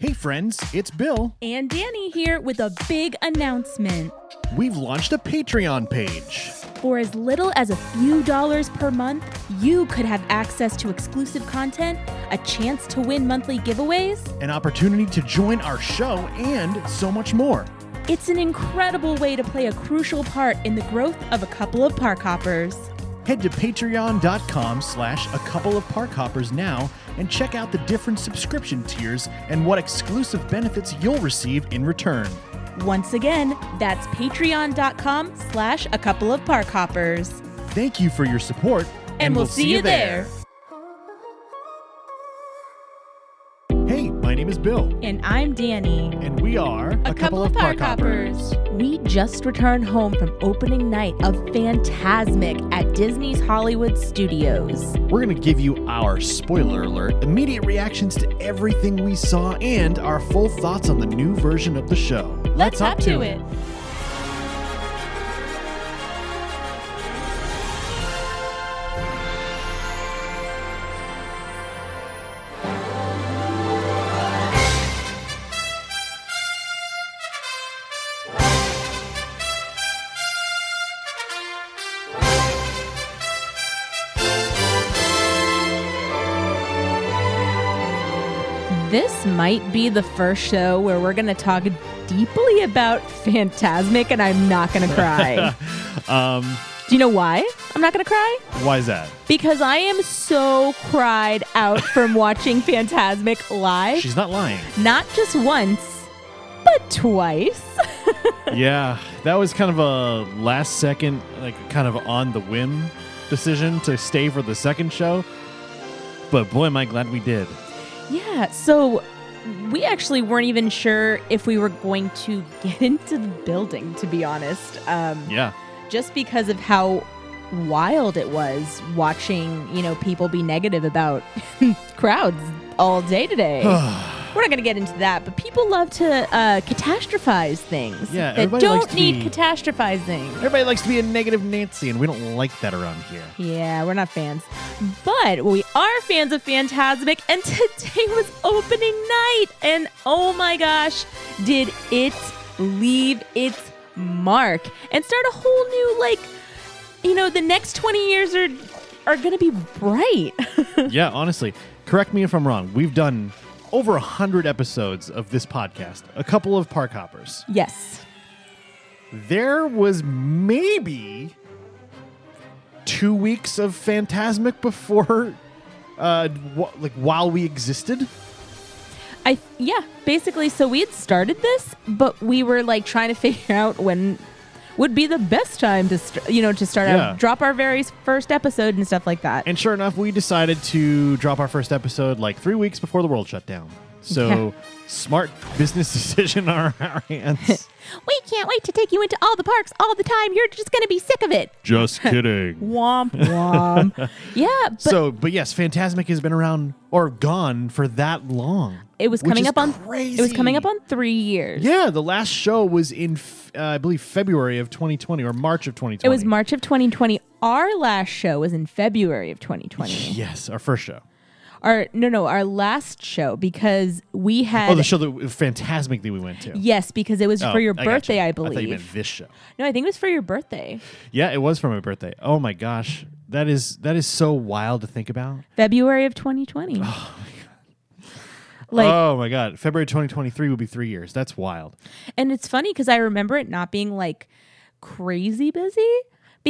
Hey friends, it's Bill. And Danny here with a big announcement. We've launched a Patreon page. For as little as a few dollars per month, you could have access to exclusive content, a chance to win monthly giveaways. An opportunity to join our show, and so much more. It's an incredible way to play a crucial part in the growth of a couple of park hoppers. Head to patreon.com slash a couple of park hoppers now and check out the different subscription tiers and what exclusive benefits you'll receive in return. Once again, that's patreon.com slash a couple of park hoppers. Thank you for your support, And, we'll, see, you there. Hey, is Bill, And I'm Danny. and we are a, couple, of park hoppers. We just returned home from opening night of Fantasmic at Disney's Hollywood Studios. We're going to give you our spoiler alert, immediate reactions to everything we saw, and our full thoughts on the new version of the show. Let's hop to it. This might be the first show where we're going to talk deeply about Fantasmic, and I'm not going to cry. Um, Do you know why I'm not going to cry? why is that? Because I am so cried out from watching Fantasmic live. She's not lying. Not just once, but twice. yeah, that was kind of a last second, like kind of on the whim decision to stay for the second show. But boy, am I glad we did. yeah, so we actually weren't even sure if we were going to get into the building, to be honest. Um, Yeah. just because of how wild it was watching, you know, people be negative about crowds all day today. We're not going to get into that, but people love to uh, catastrophize things Yeah, that everybody likes don't to need be- catastrophizing. Everybody likes to be a negative Nancy, and we don't like that around here. Yeah, we're not fans. But we are fans of Fantasmic, and today was opening night. And oh my gosh, did it leave its mark and start a whole new, like, you know, the next 20 years are are gonna be bright. yeah, honestly, correct me if I'm wrong. We've done over a hundred episodes of this podcast. A couple of park hoppers. yes. There was maybe two weeks of Fantasmic before, uh, like while we existed. I yeah, basically so we had started this, but we were like trying to figure out when would be the best time to st- you know to start Yeah. out drop our very first episode and stuff like that. And sure enough, we decided to drop our first episode like three weeks before the world shut down. So smart business decision on our hands. We can't wait to take you into all the parks all the time. You're just going to be sick of it. Just kidding. Womp womp. yeah, but so, but yes, Fantasmic has been around or gone for that long. it was which coming is up on crazy. it was coming up on 3 years. Yeah, the last show was in, f- uh, I believe, February of 2020 or March of 2020. It was March of 2020. Our last show was in February of 2020. Yes, our first show. Our no no, our last show because we oh, had Oh, the show that Fantasmic that we went to. Yes, because it was Oh, for your I birthday, I, I thought you believe. meant this show. no, I think it was for your birthday. Yeah, it was for my birthday. Oh my gosh, that is that is so wild to think about. February of 2020. Like, oh my god, February 2023 will be three years. That's wild. and it's funny because I remember it not being like crazy busy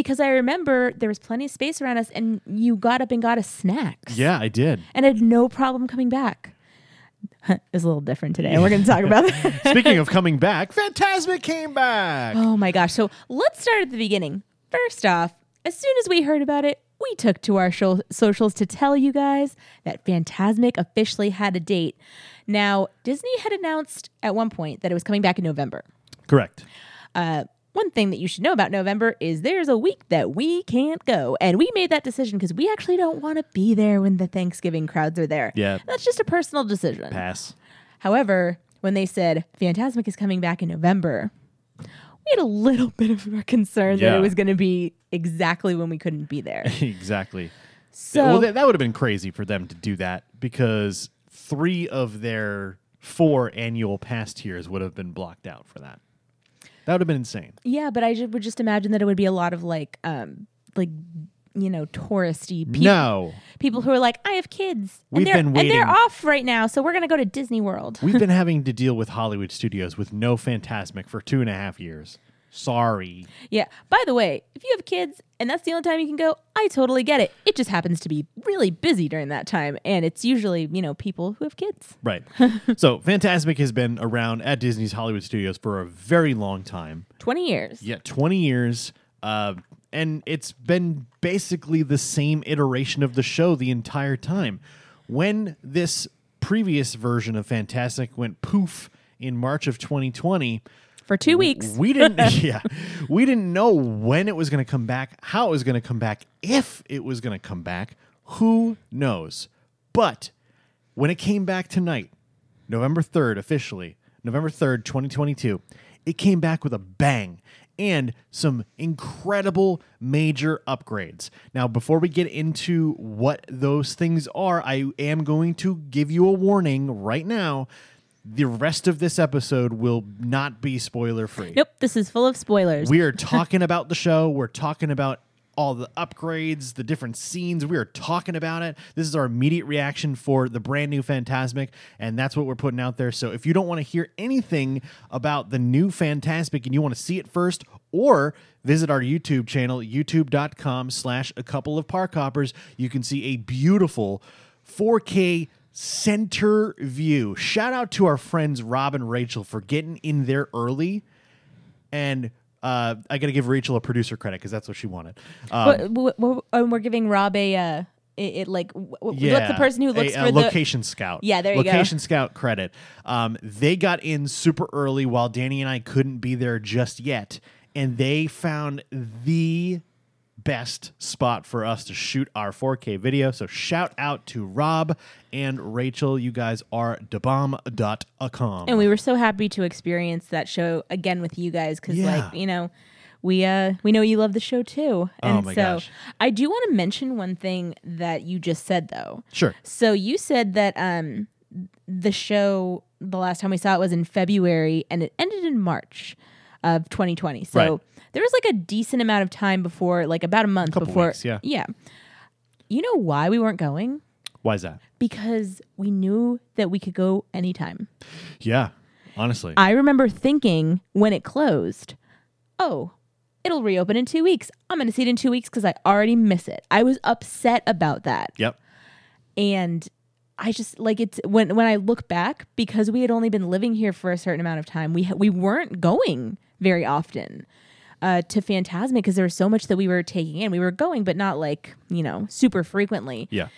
because I remember there was plenty of space around us and you got up and got us snacks. Yeah, I did. And had no problem coming back. it's a little different today. and We're going to talk about that. Speaking of coming back, Fantasmic came back. oh my gosh. So let's start at the beginning. First off, as soon as we heard about it, we took to our sho- socials to tell you guys that Fantasmic officially had a date. Now, Disney had announced at one point that it was coming back in November. Correct. Uh, one thing that you should know about November is there's a week that we can't go. And we made that decision because we actually don't want to be there when the Thanksgiving crowds are there. Yeah. That's just a personal decision. Pass. However, when they said Fantasmic is coming back in November, we had a little bit of a concern that it was going to be exactly when we couldn't be there. exactly. So well, that, that would have been crazy for them to do that because three of their four annual past years would have been blocked out for that. That would have been insane. Yeah, but I ju- would just imagine that it would be a lot of like, um, like you know, touristy people. No, People who are like, I have kids, We've and they're been and they're off right now, so we're gonna go to Disney World. we've been having to deal with Hollywood studios with no Fantasmic for two and a half years. Sorry. Yeah. By the way, if you have kids and that's the only time you can go, I totally get it. It just happens to be really busy during that time, and it's usually you know people who have kids. Right. so Fantasmic has been around at Disney's Hollywood studios for a very long time. Twenty years. Yeah, 20 years. Uh, and it's been basically the same iteration of the show the entire time. When this previous version of Fantasmic went poof in March of 2020, For two weeks. we didn't yeah, we didn't know when it was going to come back, how it was going to come back, if it was going to come back. Who knows? But when it came back tonight, November 3rd officially, November 3rd, 2022, it came back with a bang and some incredible major upgrades. Now, before we get into what those things are, I am going to give you a warning right now. The rest of this episode will not be spoiler free. Nope. This is full of spoilers. We are talking about the show. We're talking about all the upgrades, the different scenes. We are talking about it. This is our immediate reaction for the brand new Fantasmic, and that's what we're putting out there. So if you don't want to hear anything about the new Fantasmic and you want to see it first, or visit our YouTube channel, youtube.com slash a couple of park hoppers, you can see a beautiful 4K center view. Shout out to our friends Rob and Rachel for getting in there early and uh, I got to give Rachel a producer credit because that's what she wanted. Um, but- and we're giving Rob a uh, it, it like w- yeah, what's the person who looks a, for a the location scout. Yeah, there you go. location scout credit. Um, they got in super early while Danny and I couldn't be there just yet, and they found the best spot for us to shoot our 4K video. So shout out to Rob and Rachel. You guys are debomb.com. and we were so happy to experience that show again with you guys because Yeah. like you know we uh we know you love the show too and Oh my so gosh. i do want to mention one thing that you just said though Sure. so you said that um the show the last time we saw it was in february and it ended in march of 2020 so Right. There was like a decent amount of time before like about a month Couple before weeks, yeah. yeah you know why we weren't going Why is that? because we knew that we could go anytime Yeah, honestly. I remember thinking when it closed, oh, it'll reopen in two weeks. I'm going to see it in two weeks because I already miss it. I was upset about that. yep. And I just like it's when when I look back because we had only been living here for a certain amount of time. We ha- we weren't going very often uh, to Fantasmic because there was so much that we were taking in. We were going, but not like you know super frequently. Yeah.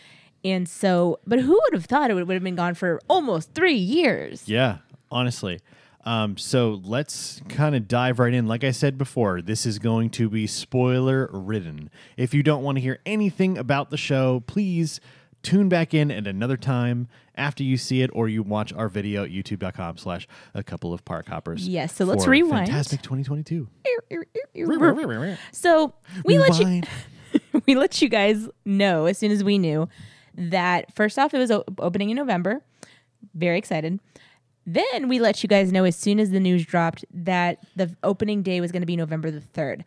And so, but who would have thought it would, would have been gone for almost three years? Yeah, honestly. Um, so let's kind of dive right in. Like I said before, this is going to be spoiler ridden. If you don't want to hear anything about the show, please tune back in at another time after you see it or you watch our video at youtube.com slash a couple of park hoppers. Yes, so let's for rewind. Fantasmic 2022. So we let you we let you guys know as soon as we knew that first off it was opening in November. Very excited. Then we let you guys know as soon as the news dropped that the opening day was going to be November the 3rd.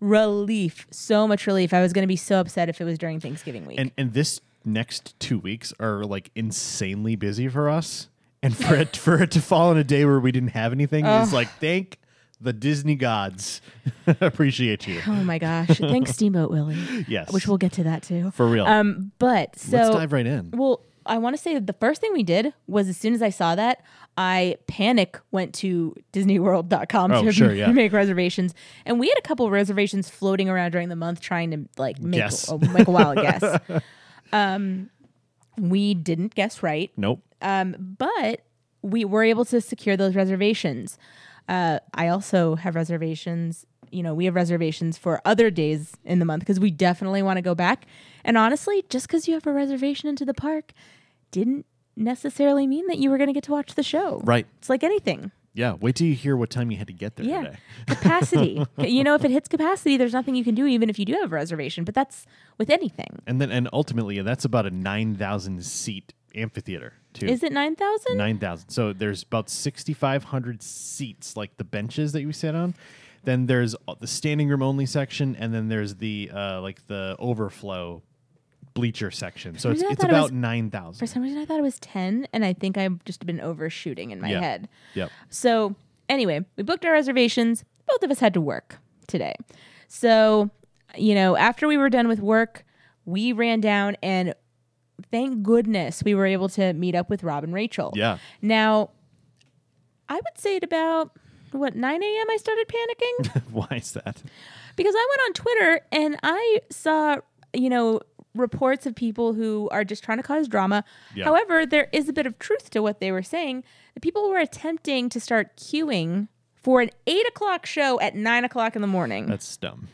Relief, so much relief. I was going to be so upset if it was during Thanksgiving week. And and this next two weeks are like insanely busy for us. And for it for it to fall on a day where we didn't have anything is like thank the Disney gods. Appreciate you. oh my gosh. Thanks Steamboat Willie. Yes. Which we'll get to that too. for real. Um but so Let's dive right in. Well, I want to say that the first thing we did was as soon as I saw that, I panic went to DisneyWorld.com Oh, to sure, yeah. make reservations, and we had a couple reservations floating around during the month trying to like make a, make a wild guess. Um, we didn't guess right, Nope. um, but we were able to secure those reservations. Uh, I also have reservations. You know, we have reservations for other days in the month because we definitely want to go back. And honestly, just because you have a reservation into the park didn't necessarily mean that you were going to get to watch the show. Right. It's like anything. Yeah. Wait till you hear what time you had to get there Yeah. today. Capacity. you know, if it hits capacity, there's nothing you can do, even if you do have a reservation. But that's with anything. And then and ultimately that's about a nine thousand seat amphitheater too. Is it 9,000? Nine thousand. So there's about sixty five hundred seats, like the benches that you sit on. Then there's uh, the standing room only section, and then there's the uh, like the overflow bleacher section. So it's it's thought it was- about nine For some reason, I thought it was 10, and I think I've just been overshooting in my Yeah. head. Yep. So, anyway, we booked our reservations. Both of us had to work today. So, you know, after we were done with work, we ran down and thank goodness we were able to meet up with Rob and Rachel. Yeah. Now, I would say at about what 9 a.m. I started panicking Why is that? because I went on Twitter and I saw, you know, reports of people who are just trying to cause drama. Yeah. However, there is a bit of truth to what they were saying. The people were attempting to start queuing for an eight o'clock show at nine o'clock in the morning. That's dumb.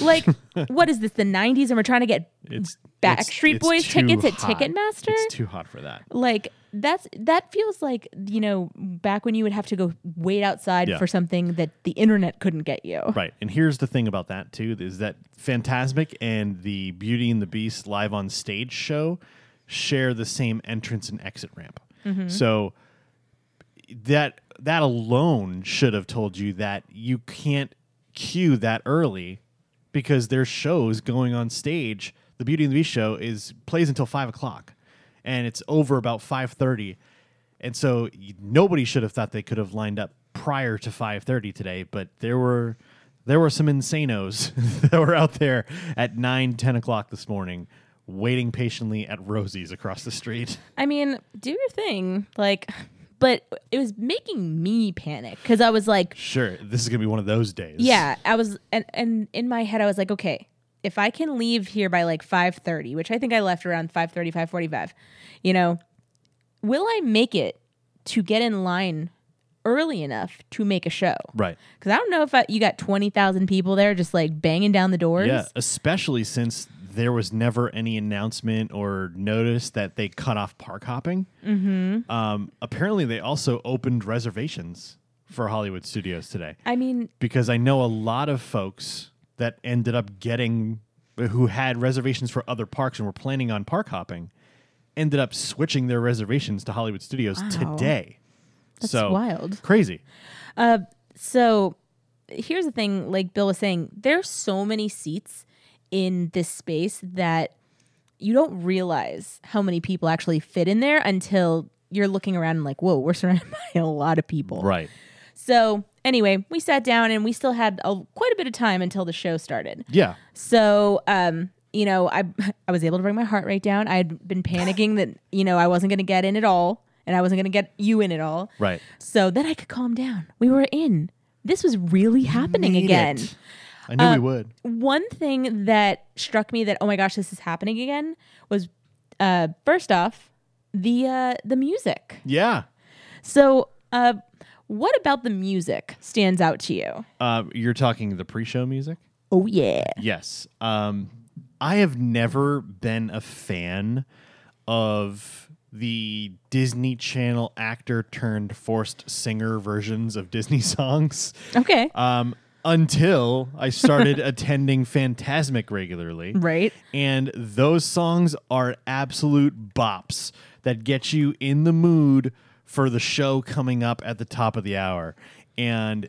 Like, what is this? The '90s, and we're trying to get It's Backstreet it's- Boys it's too tickets at hot. Ticketmaster? It's too hot for that. like that's that feels like you know back when you would have to go wait outside Yeah. for something that the internet couldn't get you. Right. And here's the thing about that too is that Fantasmic and the Beauty and the Beast live on stage show share the same entrance and exit ramp. Mm-hmm. So that that alone should have told you that you can't queue that early because there's shows going on stage. The Beauty and the Beast show is plays until five o'clock, and it's over about five thirty. And so nobody should have thought they could have lined up prior to 5:30 today, but there were there were some insanos that were out there at 9, 10 o'clock this morning, waiting patiently at Rosie's across the street. I mean, do your thing. Like, but it was making me panic because I was like, Sure, this is gonna be one of those days. yeah, I was, and, and in my head, I was like, okay, if I can leave here by like 5.30, which I think I left around 5.30, 5.45, you know, will I make it to get in line early enough to make a show? Right. Because I don't know if I, you got 20,000 people there just like banging down the doors. Yeah, especially since there was never any announcement or notice that they cut off park hopping. Mm-hmm. Um, apparently, they also opened reservations for Hollywood Studios today. I mean, because I know a lot of folks that ended up getting who had reservations for other parks and were planning on park hopping ended up switching their reservations to Hollywood Studios Wow. today. That's so wild. Crazy. So here's the thing like Bill was saying, there's so many seats in this space that you don't realize how many people actually fit in there until you're looking around and like, whoa, we're surrounded by a lot of people. Right. So anyway, we sat down and we still had a, quite a bit of time until the show started. Yeah. So, um, you know, I I was able to bring my heart rate down. I had been panicking that you know I wasn't going to get in at all, and I wasn't going to get you in at all. Right. So then I could calm down. We were in. This was really happening Made again. it. I knew Uh, we would. One thing that struck me that oh my gosh, this is happening again was uh, first off the uh, the music. Yeah. So, uh, what about the music stands out to you? Uh, you're talking the pre-show music. Oh yeah, Yes. Um, I have never been a fan of the Disney Channel actor turned forced singer versions of Disney songs. okay, um, until I started attending Fantasmic regularly. right. And those songs are absolute bops that get you in the mood for the show coming up at the top of the hour. And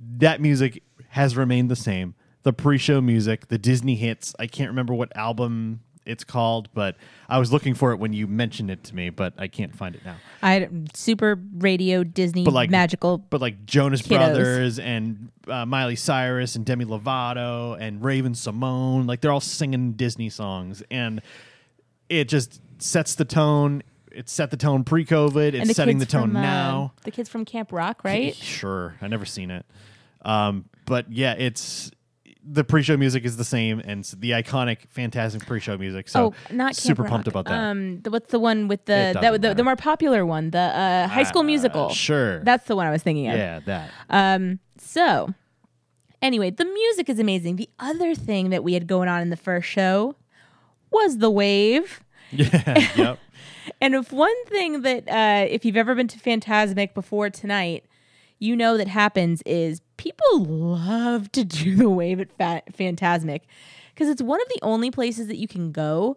that music has remained the same. The pre show music, the Disney hits, I can't remember what album it's called, but I was looking for it when you mentioned it to me, but I can't find it now. I super radio Disney But like magical. but like Jonas Kiddos. Brothers and uh, Miley Cyrus and Demi Lovato and Raven-Symoné, like they're all singing Disney songs, and it just sets the tone. It set the tone pre-COVID. It's the setting the tone from, uh, now. the kids from Camp Rock, right? Sure, I never seen it, um, but yeah, it's the pre-show music is the same, and the iconic, fantastic pre-show music. So oh, not Camp super Rock. pumped about that. Um, the, what's the one with the that, the, the more popular one, the uh, High School Uh, Musical? Sure. That's the one I was thinking of. yeah, that. Um, so anyway, the music is amazing. The other thing that we had going on in the first show was the wave. Yeah. yep. And if one thing that, uh, if you've ever been to Fantasmic before tonight, you know that happens is people love to do the wave at Fa- Fantasmic because it's one of the only places that you can go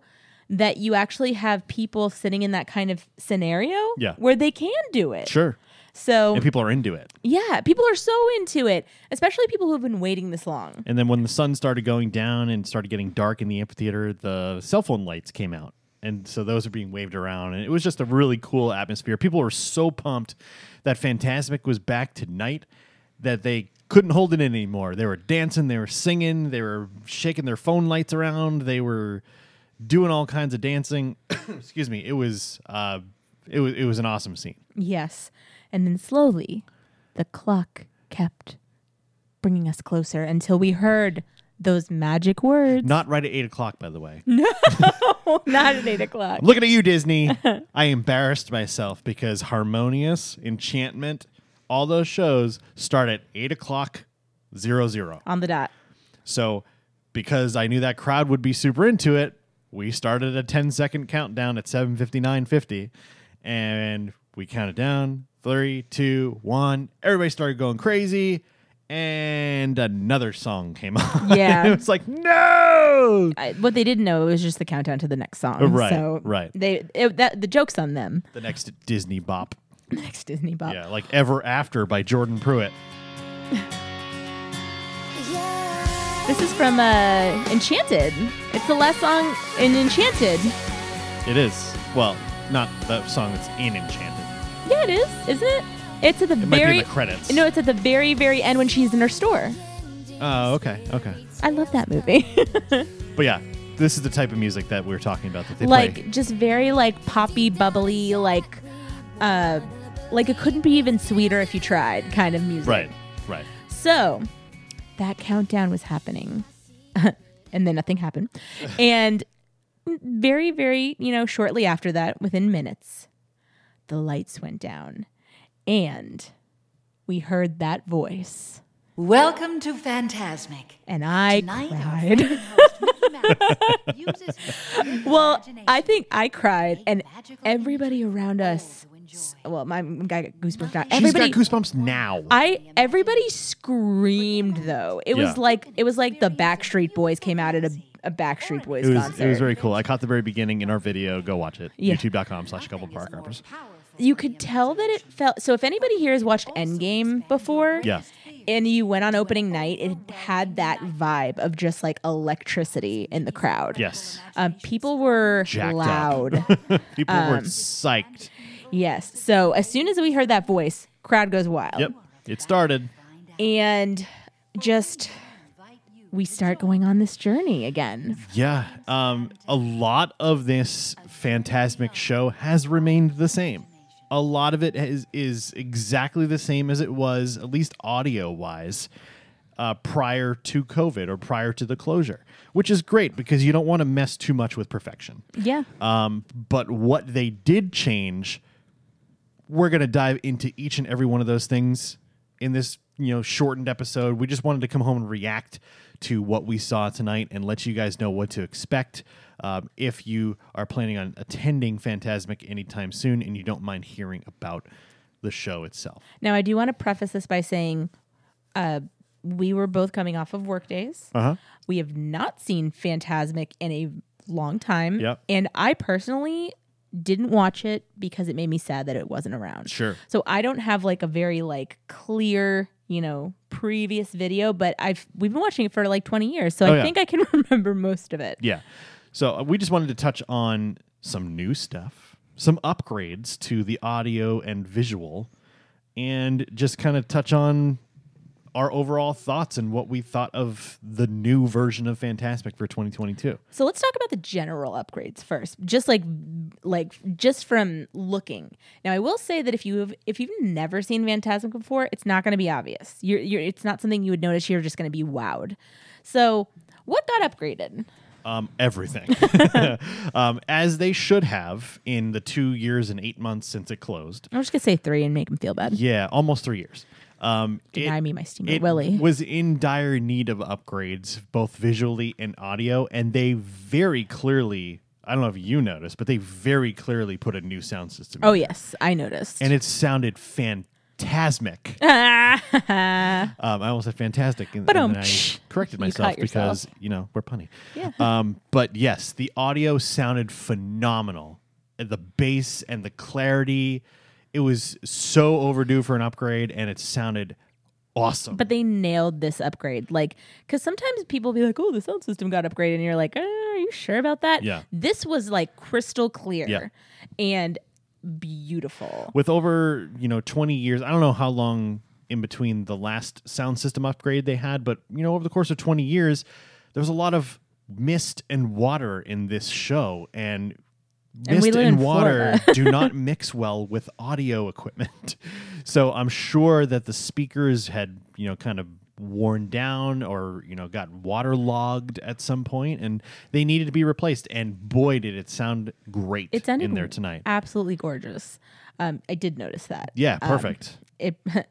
that you actually have people sitting in that kind of scenario Yeah. where they can do it. Sure. So And people are into it. yeah, people are so into it, especially people who have been waiting this long. And then when the sun started going down and started getting dark in the amphitheater, the cell phone lights came out. And so those are being waved around. And it was just a really cool atmosphere. People were so pumped that Fantasmic was back tonight that they couldn't hold it in anymore. They were dancing, they were singing, they were shaking their phone lights around, they were doing all kinds of dancing. Excuse me. It was uh it was it was an awesome scene. Yes. And then slowly, the clock kept bringing us closer until we heard those magic words. Not right at eight o'clock, by the way. No, not at eight o'clock. I'm looking at you, Disney. I embarrassed myself because Harmonious, Enchantment, all those shows start at eight o'clock zero zero. On the dot. So because I knew that crowd would be super into it, we started a 10 second countdown at 7:59:50, and we counted down three, two, one. Everybody started going crazy. And another song came on. Yeah. it was like, no. I, what they didn't know it was just the countdown to the next song. Right, So right. They it, that the joke's on them. The next Disney bop. The next Disney bop. Yeah, like Ever After by Jordan Pruitt. This is from uh, Enchanted. It's the last song in Enchanted. It is. Well, not the song that's in Enchanted. Yeah, it is, isn't it? It's at the It might be very in the credits. No, it's at the very, very end when she's in her store. Oh, okay, okay. I love that movie. But yeah, this is the type of music that we're talking about that they like play. just very like poppy, bubbly, like uh like it couldn't be even sweeter if you tried kind of music. Right, right. So that countdown was happening. and then nothing happened. and very, very, you know, shortly after that, within minutes, the lights went down. And we heard that voice. Welcome to Fantasmic. And I Tonight, cried. friend host, Mickey Mouse, uses his well, I think I cried, and everybody around us. All to enjoy. Well, my guy got goosebumps now. She's Everybody, got goosebumps now. I everybody screamed though. It was Yeah. like it was like the Backstreet Boys came out at a, a Backstreet Boys it was concert. it was very cool. I caught the very beginning in our video. Go watch it. Yeah. YouTube.com slash couple park hoppers. you could tell that it felt so if anybody here has watched endgame before Yeah. and you went on opening night it had that vibe of just like electricity in the crowd Yes. um, people were Jacked loud up. People were Um, psyched. Yes so as soon as we heard that voice crowd goes wild Yep. It started. and just we start going on this journey again Yeah. Um, a lot of this Fantasmic show has remained the same. A lot of it is, is exactly the same as it was, at least audio wise, uh, prior to COVID or prior to the closure, which is great because you don't want to mess too much with perfection. yeah Um, but what they did change, we're going to dive into each and every one of those things in this you know shortened episode. We just wanted to come home and react to what we saw tonight and let you guys know what to expect. Um, if you are planning on attending Fantasmic anytime soon and you don't mind hearing about the show itself. now i do want to preface this by saying uh, we were both coming off of work days Uh huh. We have not seen Fantasmic in a long time. Yep. And I personally didn't watch it because it made me sad that it wasn't around. Sure. So I don't have like a very like clear, you know, previous video, but I've we've been watching it for like 20 years. So Oh, I yeah. think I can remember most of it. Yeah. So uh, we just wanted to touch on some new stuff, some upgrades to the audio and visual, and just kind of touch on our overall thoughts and what we thought of the new version of Fantasmic for 2022. So let's talk about the general upgrades first. Just like like just from looking. Now I will say that if you have if you've never seen Fantasmic before, it's not going to be obvious. You're, you're it's not something you would notice. You're just going to be wowed. So what got upgraded? Um, everything, um, as they should have in the two years and eight months since it closed. I'm just gonna say three and make them feel bad. Yeah, almost three years. Um, Deny it- me my steamer, it Willie. was in dire need of upgrades, both visually and audio, and they very clearly. I don't know if you noticed, but they very clearly put a new sound system. oh yes, I noticed. and it sounded Fantasmic. um, I almost said fantastic, and, But, and then I corrected you myself yourself. because you know we're punny. Yeah. Um, but yes, the audio sounded phenomenal. The bass and the clarity, it was so overdue for an upgrade, and it sounded awesome. But they nailed this upgrade. Like, because sometimes people be like, oh, the sound system got upgraded. And you're like, uh, are you sure about that? Yeah. This was like crystal clear Yeah. and beautiful. with over you know 20 years i don't know how long in between the last sound system upgrade they had but you know over the course of 20 years there was a lot of mist and water in this show and mist live and water do not mix well with audio equipment so i'm sure that the speakers had you know kind of worn down or you know got waterlogged at some point and they needed to be replaced and boy did it sound great It sounded in there tonight Absolutely gorgeous. Um, I did notice that. yeah Um, perfect it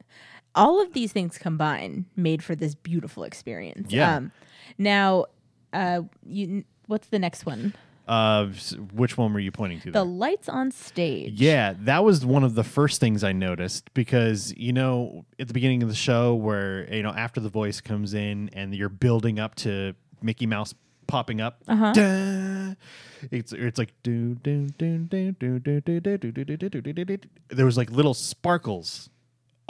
all of these things combined made for this beautiful experience. Yeah. Um, now, uh, you what's the next one? Uh, which one were you pointing to? The there? lights on stage. Yeah, that was one of the first things I noticed because you know at the beginning of the show where you know after the voice comes in and you're building up to Mickey Mouse popping up. Uh-huh. It's it's like do do do do do do do do do do do do do do do. There was like little sparkles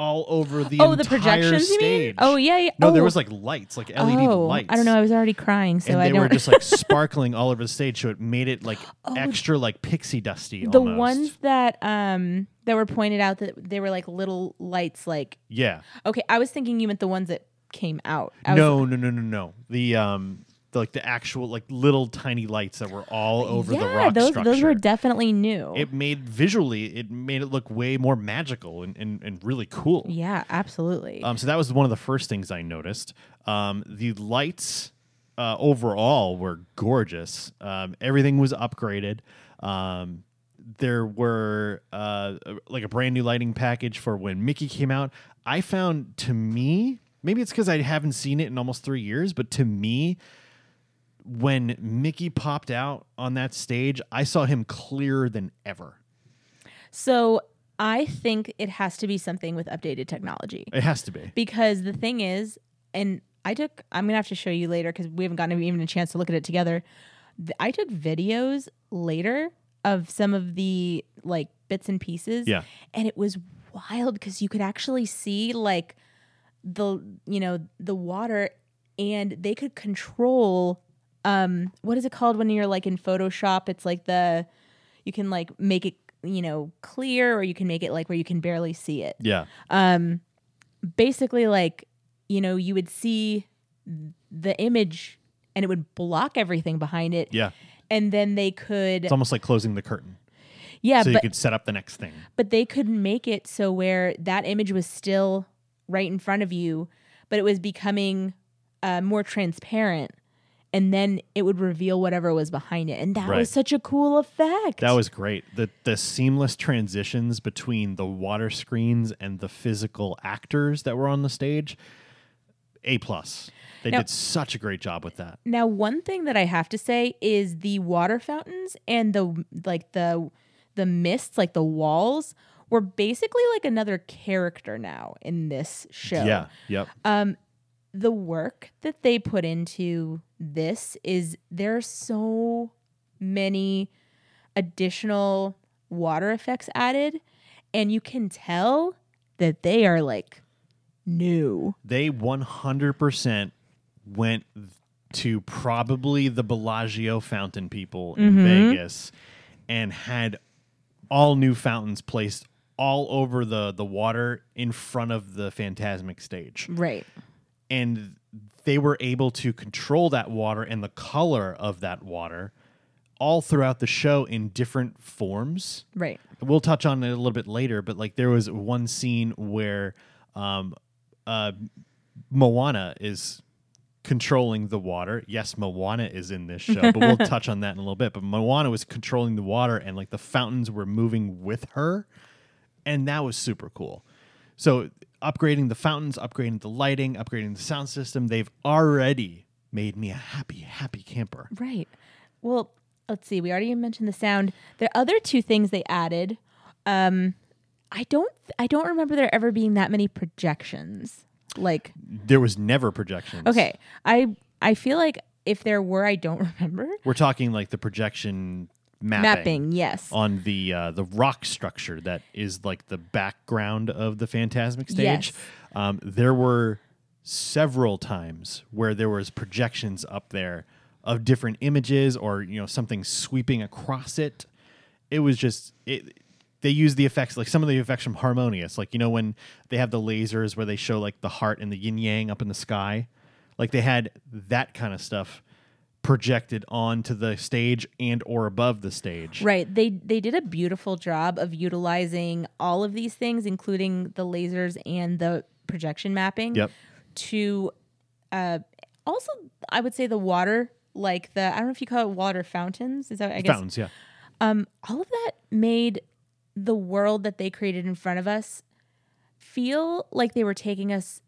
all over the Oh, the projections, you mean? stage. Oh, yeah, yeah. No, there Oh. was like lights, like LED oh, lights. I don't know. I was already crying, so and I they were just like sparkling all over the stage, so it made it like extra like pixie dusty. the almost. ones that um that were pointed out that they were like little lights. Like yeah. okay, I was thinking you meant the ones that came out. I was, No, no, no, no, no. The um, the, like the actual like little tiny lights that were all over yeah, the rock those structure. those were definitely new. it made visually, it made it look way more magical and, and, and really cool. yeah, absolutely. Um, so that was one of the first things I noticed. Um, the lights uh, overall were gorgeous. Um, everything was upgraded. Um, there were uh, like a brand new lighting package for when Mickey came out. I found to me, maybe it's because I haven't seen it in almost three years, but to me, when Mickey popped out on that stage, I saw him clearer than ever. So I think it has to be something with updated technology It has to be. because the thing is, and I took, I'm gonna have to show you later because we haven't gotten even a chance to look at it together. I took videos later of some of the like bits and pieces. Yeah. And it was wild because you could actually see like the, you know, the water and they could control, um, what is it called when you're like in Photoshop? It's like the, you can like make it, you know, clear or you can make it like where you can barely see it Yeah. Um basically like you know you would see the image and it would block everything behind it Yeah. and then they could It's almost like closing the curtain. yeah so you could set up the next thing. but they could make it so where that image was still right in front of you but it was becoming uh, more transparent and then it would reveal whatever was behind it and that Right. was such a cool effect That was great. The the seamless transitions between the water screens and the physical actors that were on the stage. A plus. They Now- did such a great job with that. Now, one thing that I have to say is the water fountains and the like the the mists, like the walls, were basically like another character now in this show. Yeah. Yep. Um, The work that they put into this is there are so many additional water effects added, and you can tell that they are like new. they 100% went to probably the Bellagio fountain people in Mm-hmm. Vegas and had all new fountains placed all over the the water in front of the Fantasmic stage. Right. And they were able to control that water and the color of that water all throughout the show in different forms. Right. We'll touch on it a little bit later, but like there was one scene where um, uh, Moana is controlling the water. Yes, Moana is in this show, but we'll touch on that in a little bit. But Moana was controlling the water, and like the fountains were moving with her, and that was super cool. So upgrading the fountains, upgrading the lighting, upgrading the sound system, they've already made me a happy, happy camper. Right. Well, let's see. We already mentioned the sound. The other two things they added, um, I don't I don't remember there ever being that many projections. Like There was never projections. okay, I I feel like if there were, I don't remember We're talking like the projection mapping, mapping. Yes. on the uh, the rock structure that is like the background of the Fantasmic stage. Yes. Um, there were several times where there was projections up there of different images or you know something sweeping across it. It was just it. They use the effects like some of the effects from Harmonious, like you know when they have the lasers where they show like the heart and the yin yang up in the sky, like they had that kind of stuff projected onto the stage and or above the stage. Right. They they did a beautiful job of utilizing all of these things, including the lasers and the projection mapping. Yep. To uh, also, I would say the water, like the I don't know if you call it water fountains. Is that I guess Fountains, yeah. um, all of that made the world that they created in front of us feel like they were taking us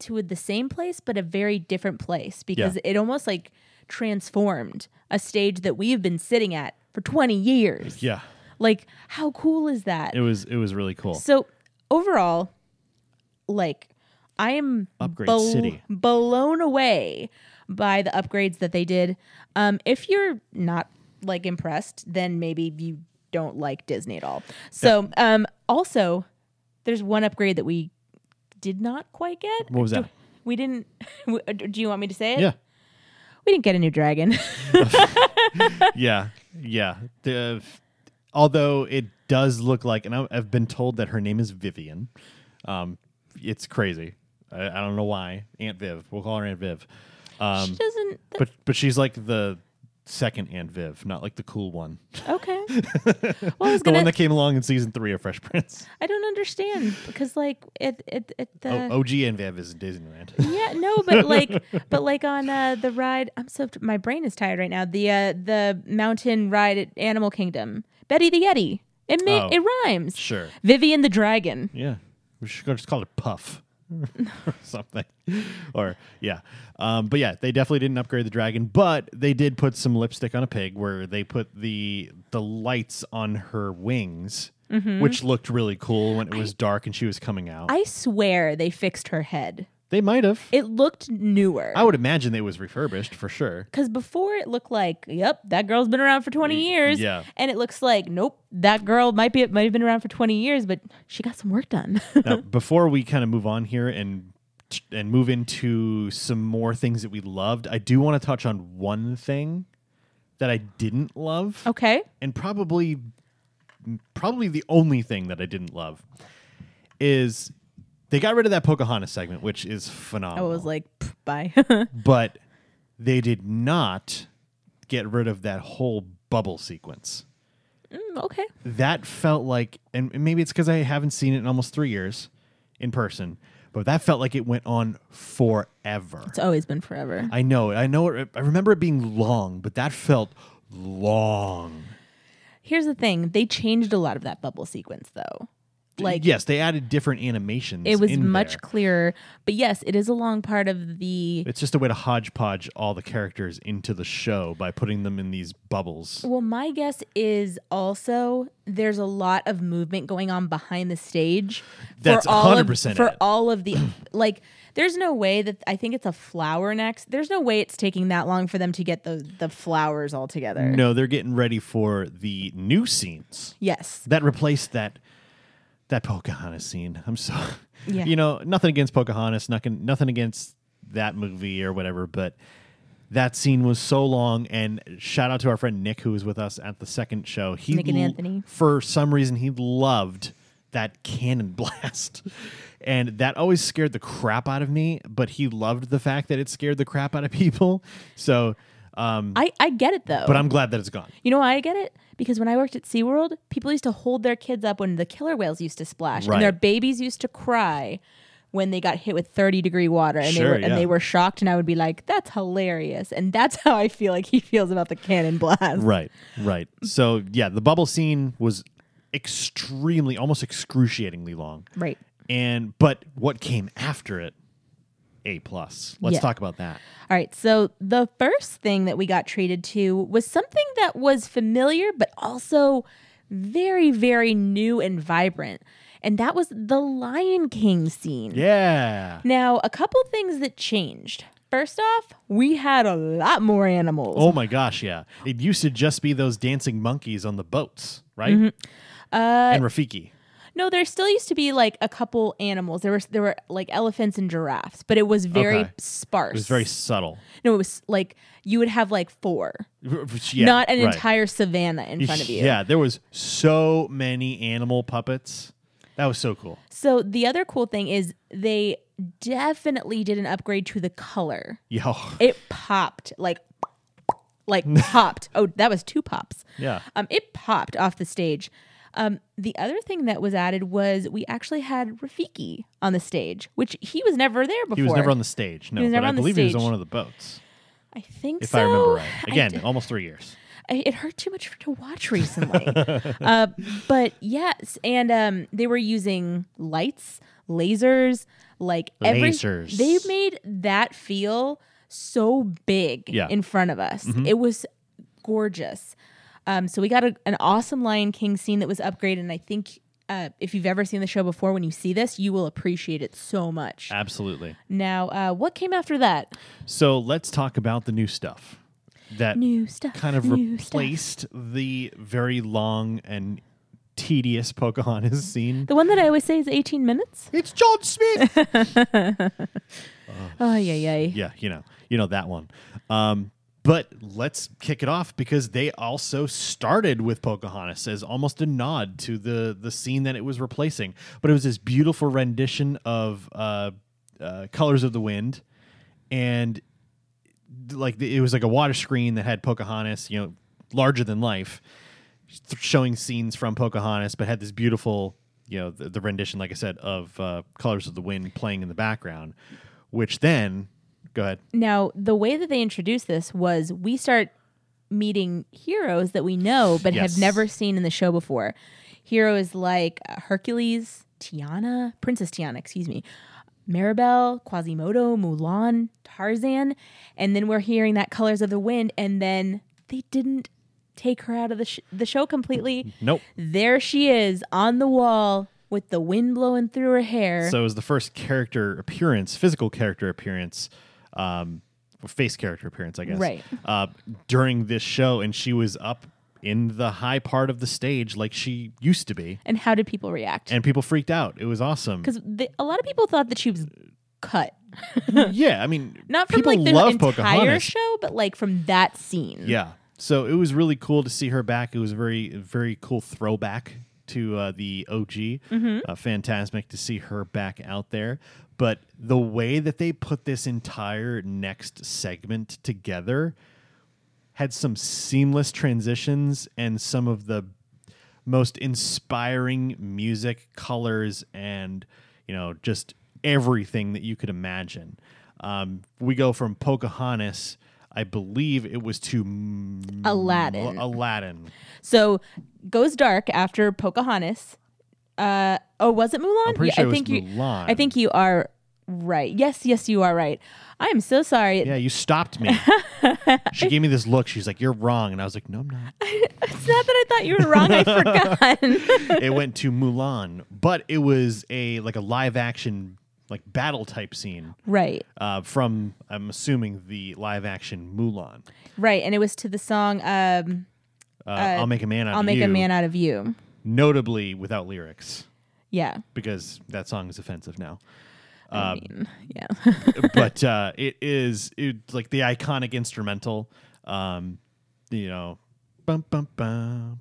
to the same place but a very different place because Yeah. it almost like transformed a stage that we've been sitting at for 20 years. Yeah. Like how cool is that? It was it was really cool. So overall, like I am Upgrade City. blown away by the upgrades that they did. Um, if you're not like impressed, then maybe you don't like Disney at all. So um, also, there's one upgrade that we did not quite get. What was Do- that? We didn't. Do you want me to say it? Yeah. We didn't get a new dragon. yeah, yeah. The, although it does look like, and I- I've been told that her name is Vivian. Um, it's crazy. I, I don't know why. Aunt Viv. We'll call her Aunt Viv. she Um, doesn't. but but she's like the second Aunt Viv, not like the cool one. Okay. Well, I was The gonna. one that came along in season three of Fresh Prince. I don't understand because like it it it the. oh, OG Aunt Viv is in Disneyland. Yeah, no, but like, but like on uh, the ride, I'm so my brain is tired right now. The uh, the mountain ride at Animal Kingdom, Betty the Yeti. It ma- Oh. it rhymes. sure. Vivian the dragon. Yeah. We should just call it Puff or something. Or, yeah. Um, but yeah, they definitely didn't upgrade the dragon, but they did put some lipstick on a pig where they put the the lights on her wings, which looked really cool when it was dark and she was coming out. I swear they fixed her head. They might have. It looked newer. I would imagine it was refurbished for sure. Because before it looked like, yep, that girl's been around for 20 years. yeah. And it looks like, nope, that girl might be might have been around for 20 years, but she got some work done. now, before we kind of move on here and and move into some more things that we loved, I do want to touch on one thing that I didn't love. okay. and probably probably the only thing that I didn't love is they got rid of that Pocahontas segment, which is phenomenal. I was like, pff, bye. but they did not get rid of that whole bubble sequence. Mm, okay. That felt like, and maybe it's because I haven't seen it in almost three years in person, but that felt like it went on forever. It's always been forever. I know, I know. It, I remember it being long, but that felt long. Here's the thing they changed a lot of that bubble sequence, though. Like, yes, they added different animations. it was much there. clearer. But yes, it is a long part of the. It's just a way to hodgepodge all the characters into the show by putting them in these bubbles. Well, my guess is also there's a lot of movement going on behind the stage. That's for all of- 100% for all of the like. There's no way that I think it's a flower next. There's no way it's taking that long for them to get the the flowers all together. No, they're getting ready for the new scenes Yes. that replaced that that Pocahontas scene. I'm so Yeah. you know nothing against Pocahontas, nothing nothing against that movie or whatever, but that scene was so long. And shout out to our friend Nick who was with us at the second show. He Nick and Anthony. for some reason he loved that cannon blast. And that always scared the crap out of me, but he loved the fact that it scared the crap out of people. So, um, I I get it though. but I'm glad that it's gone. You know why I get it? Because when I worked at SeaWorld, people used to hold their kids up when the killer whales used to splash. Right. And their babies used to cry when they got hit with 30 degree water and they were yeah. and they were shocked and I would be like, That's hilarious. And that's how I feel like he feels about the cannon blast. Right, right. So yeah, the bubble scene was extremely, almost excruciatingly long. Right. And but what came after it, a plus. Let's Yeah. talk about that. All right. So the first thing that we got treated to was something that was familiar, but also very, very new and vibrant. And that was the Lion King scene. Yeah. Now, a couple things that changed. First off, we had a lot more animals. Oh my gosh, yeah. It used to just be those dancing monkeys on the boats, right? Mm-hmm. Uh, and Rafiki. No, there still used to be like a couple animals. There were there were like elephants and giraffes, but it was very Okay. sparse. It was very subtle. no, it was like you would have like four, Yeah, not an right. entire savannah in front of you. Yeah, there was so many animal puppets. That was so cool. So the other cool thing is they definitely did an upgrade to the color. Yo. It popped like like popped. Oh, that was two pops. Yeah. Um, it popped off the stage. Um, the other thing that was added was we actually had Rafiki on the stage, which he was never there before. He was never on the stage. No, he was never but I believe he was on stage. one of the boats, I think if so. I remember right. Again, almost three years. I- it hurt too much to watch recently. uh, but yes, and um, they were using lights, lasers, like every. Lasers. They made that feel so big Yeah. Mm-hmm. in front of us. It was gorgeous. Um, so we got a, an awesome Lion King scene that was upgraded, and I think. Uh, if you've ever seen the show before, when you see this, you will appreciate it so much. Absolutely. Now, uh, what came after that? So let's talk about the new stuff that New stuff. kind of new stuff. replaced the very long and tedious Pocahontas scene. The one that I always say is 18 minutes. It's John Smith. Oh, yeah, yeah. yeah, you know, you know that one. Um, but let's kick it off because they also started with Pocahontas as almost a nod to the the scene that it was replacing. But it was this beautiful rendition of uh, uh, "Colors of the Wind," and like it was like a water screen that had Pocahontas, you know, larger than life, showing scenes from Pocahontas, but had this beautiful, you know, the, the rendition, like I said, of uh, "Colors of the Wind" playing in the background, which then, go ahead. Now, the way that they introduced this was we start meeting heroes that we know but Yes. have never seen in the show before. Heroes like uh, Hercules, Tiana, Princess Tiana, excuse me, Mirabel, Quasimodo, Mulan, Tarzan, and then we're hearing that Colors of the Wind, and then they didn't take her out of the sh- the show completely. Nope. There she is on the wall with the wind blowing through her hair. So it was the first character appearance, physical character appearance, um, face character appearance, I guess. Right. Uh, during this show, and she was up in the high part of the stage like she used to be, and how did people react? and people freaked out. It was awesome. because a lot of people thought that she was cut, yeah, I mean, not from people like the entire Pocahontas. show, but like from that scene. Yeah. So it was really cool to see her back. It was a very, very cool throwback to uh, the OG. Mm-hmm. Uh, Fantasmic to see her back out there. But the way that they put this entire next segment together had some seamless transitions and some of the most inspiring music, colors, and you know, just everything that you could imagine. Um, we go from Pocahontas, I believe it was to M- Aladdin. Aladdin. So goes dark after Pocahontas. Uh oh, was it Mulan? I'm pretty Yeah, sure I it was think you. Mulan. I think you are right. Yes, yes, you are right. I am so sorry. Yeah, you stopped me. she gave me this look. She's like, "You're wrong," and I was like, "No, I'm not." It's not that I thought you were wrong. I forgot. it went to Mulan, but it was a like a live action like battle type scene right, uh, from I'm assuming the live action Mulan. right, and it was to the song um, Uh, I'll make a man out "I'll of you. I'll Make a Man Out of You." Notably without lyrics Yeah, because that song is offensive now. I Uh, mean, yeah. but uh, it is it, like the iconic instrumental. Um, you know, bum, bum, bum,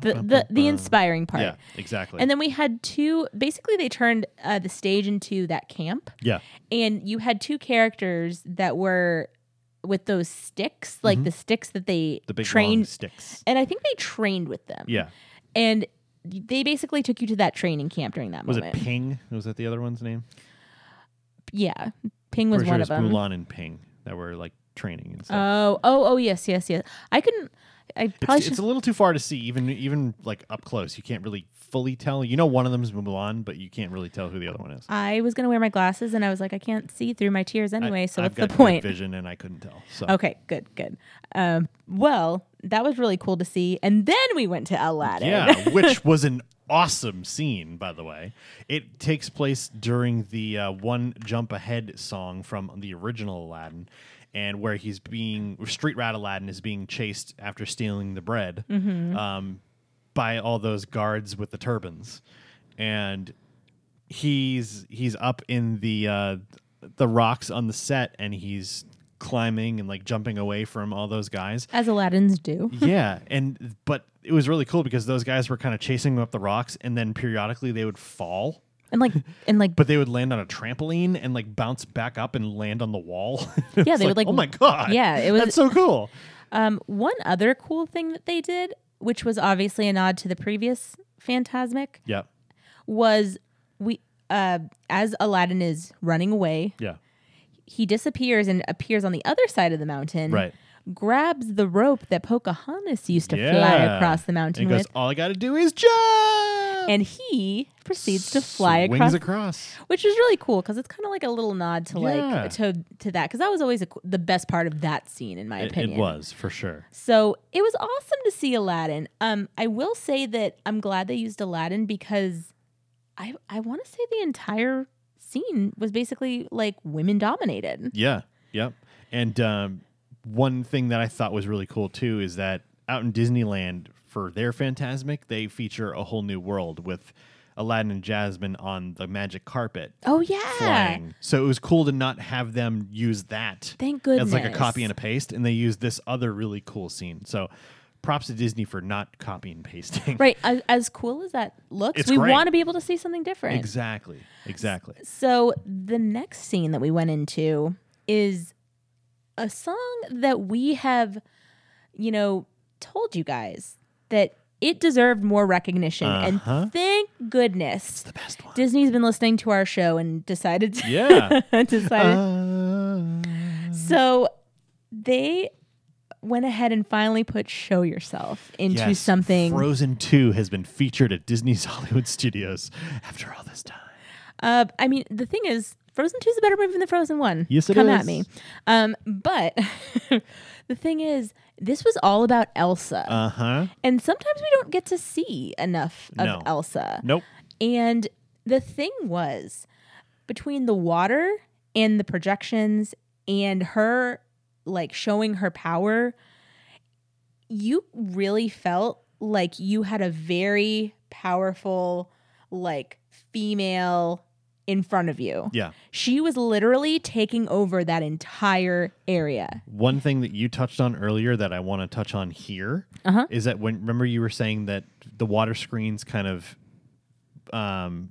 the the the inspiring part. Yeah, exactly. And then we had two. Basically, they turned uh, the stage into that camp, yeah, and you had two characters that were with those sticks, like the sticks that they Mm-hmm. the big trained. sticks. And I think they trained with them. Yeah, And they basically took you to that training camp during that moment. was moment. it Ping? Was that the other one's name? Yeah, Ping was Pretty one sure of it was them. Mulan and Ping that were like training and stuff. Oh, oh, oh, yes, yes, yes. I couldn't. I probably It's, should. it's a little too far to see, even even like up close. You can't really fully tell. You know, one of them is Mulan, but you can't really tell who the other one is. I was gonna wear my glasses, and I was like, I can't see through my tears anyway. I, so I've what's the point? Vision, and I couldn't tell. So Okay, good, good. Um, well, that was really cool to see, and then we went to Aladdin. Yeah, which was an awesome scene, by the way. It takes place during the uh, One Jump Ahead song from the original Aladdin, and where he's being, Street Rat Aladdin is being chased after stealing the bread um, by all those guards with the turbans. And he's he's up in the uh, the rocks on the set, and he's climbing and like jumping away from all those guys as Aladdin's do. yeah, and but it was really cool because those guys were kind of chasing him up the rocks, and then periodically they would fall, And like, and like, but they would land on a trampoline and like bounce back up and land on the wall. Yeah, they would, like, oh my god, yeah, it was- that's so cool. um, one other cool thing that they did, which was obviously a nod to the previous Fantasmic, Yeah, was we uh, as Aladdin is running away, yeah, he disappears and appears on the other side of the mountain. Right. Grabs the rope that Pocahontas used to fly across the mountain and he with, goes, all I got to do is jump, and he proceeds to fly across across. which is really cool because it's kind of like a little nod to Yeah. like to to that because that was always a, the best part of that scene in my It, opinion. it was for sure. So it was awesome to see Aladdin. Um, I will say that I'm glad they used Aladdin because I I want to say the entire scene was basically like women dominated. Yeah. Yep. And um, one thing that I thought was really cool too is that out in Disneyland for their Fantasmic, they feature a whole new world with Aladdin and Jasmine on the magic carpet Oh yeah, flying. So it was cool to not have them use that thank goodness. as like a copy and a paste, and they used this other really cool scene. So props to Disney for not copying and pasting. right. As, as cool as that looks, It's we great. want to be able to see something different. Exactly. Exactly. So the next scene that we went into is a song that we have, you know, told you guys that it deserved more recognition. Uh-huh. And thank goodness The best one. Disney's been listening to our show and decided to Yeah. decided Uh, so they went ahead and finally put show yourself into Yes, something Frozen 2 has been featured at Disney's Hollywood Studios after all this time. Uh, I mean, the thing is, Frozen Two is a better movie than the Frozen One. Yes, it Come at me. Um, but the thing is, this was all about Elsa, Uh huh. and sometimes we don't get to see enough of No. Elsa. Nope. And the thing was, between the water and the projections and her like showing her power, you really felt like you had a very powerful, like female in front of you. Yeah. She was literally taking over that entire area. One thing that you touched on earlier that I want to touch on here is Uh-huh. that when remember you were saying that the water screens kind of um,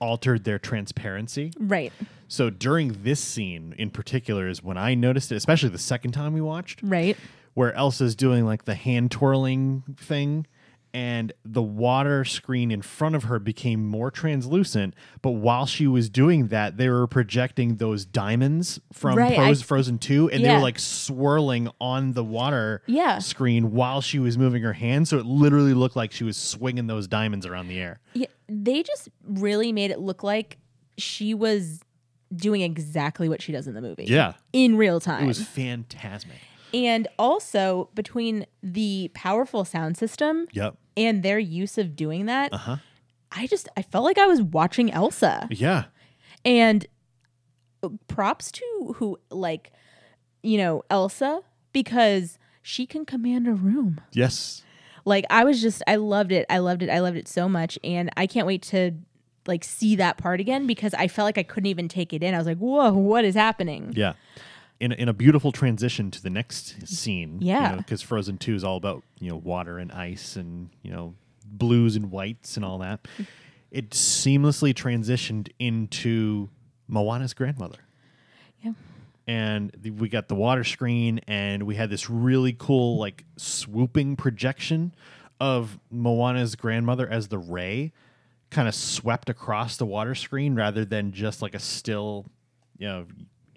altered their transparency. Right. So during this scene in particular is when I noticed it, especially the second time we watched, Right. where Elsa's doing like the hand twirling thing and the water screen in front of her became more translucent but while she was doing that they were projecting those diamonds from Right, Froze, I- frozen 2 and they were like swirling on the water Yeah. screen while she was moving her hand so it literally looked like she was swinging those diamonds around the air Yeah, they just really made it look like she was doing exactly what she does in the movie. yeah In real time. it was fantasmic and also between the powerful sound system yep and their use of doing that, uh-huh I just I felt like I was watching Elsa. yeah And props to who like you know, Elsa because she can command a room. yes Like I was just I loved it. I loved it. I loved it so much and I can't wait to like see that part again because I felt like I couldn't even take it in. I was like, "Whoa, what is happening?" Yeah. In, in a beautiful transition to the next scene. Yeah. Because Frozen 2 is all about, you know, water and ice and, you know, blues and whites and all that. It seamlessly transitioned into Moana's grandmother. Yeah. And the, we got the water screen and we had this really cool, like, swooping projection of Moana's grandmother as the ray kind of swept across the water screen rather than just like a still, you know,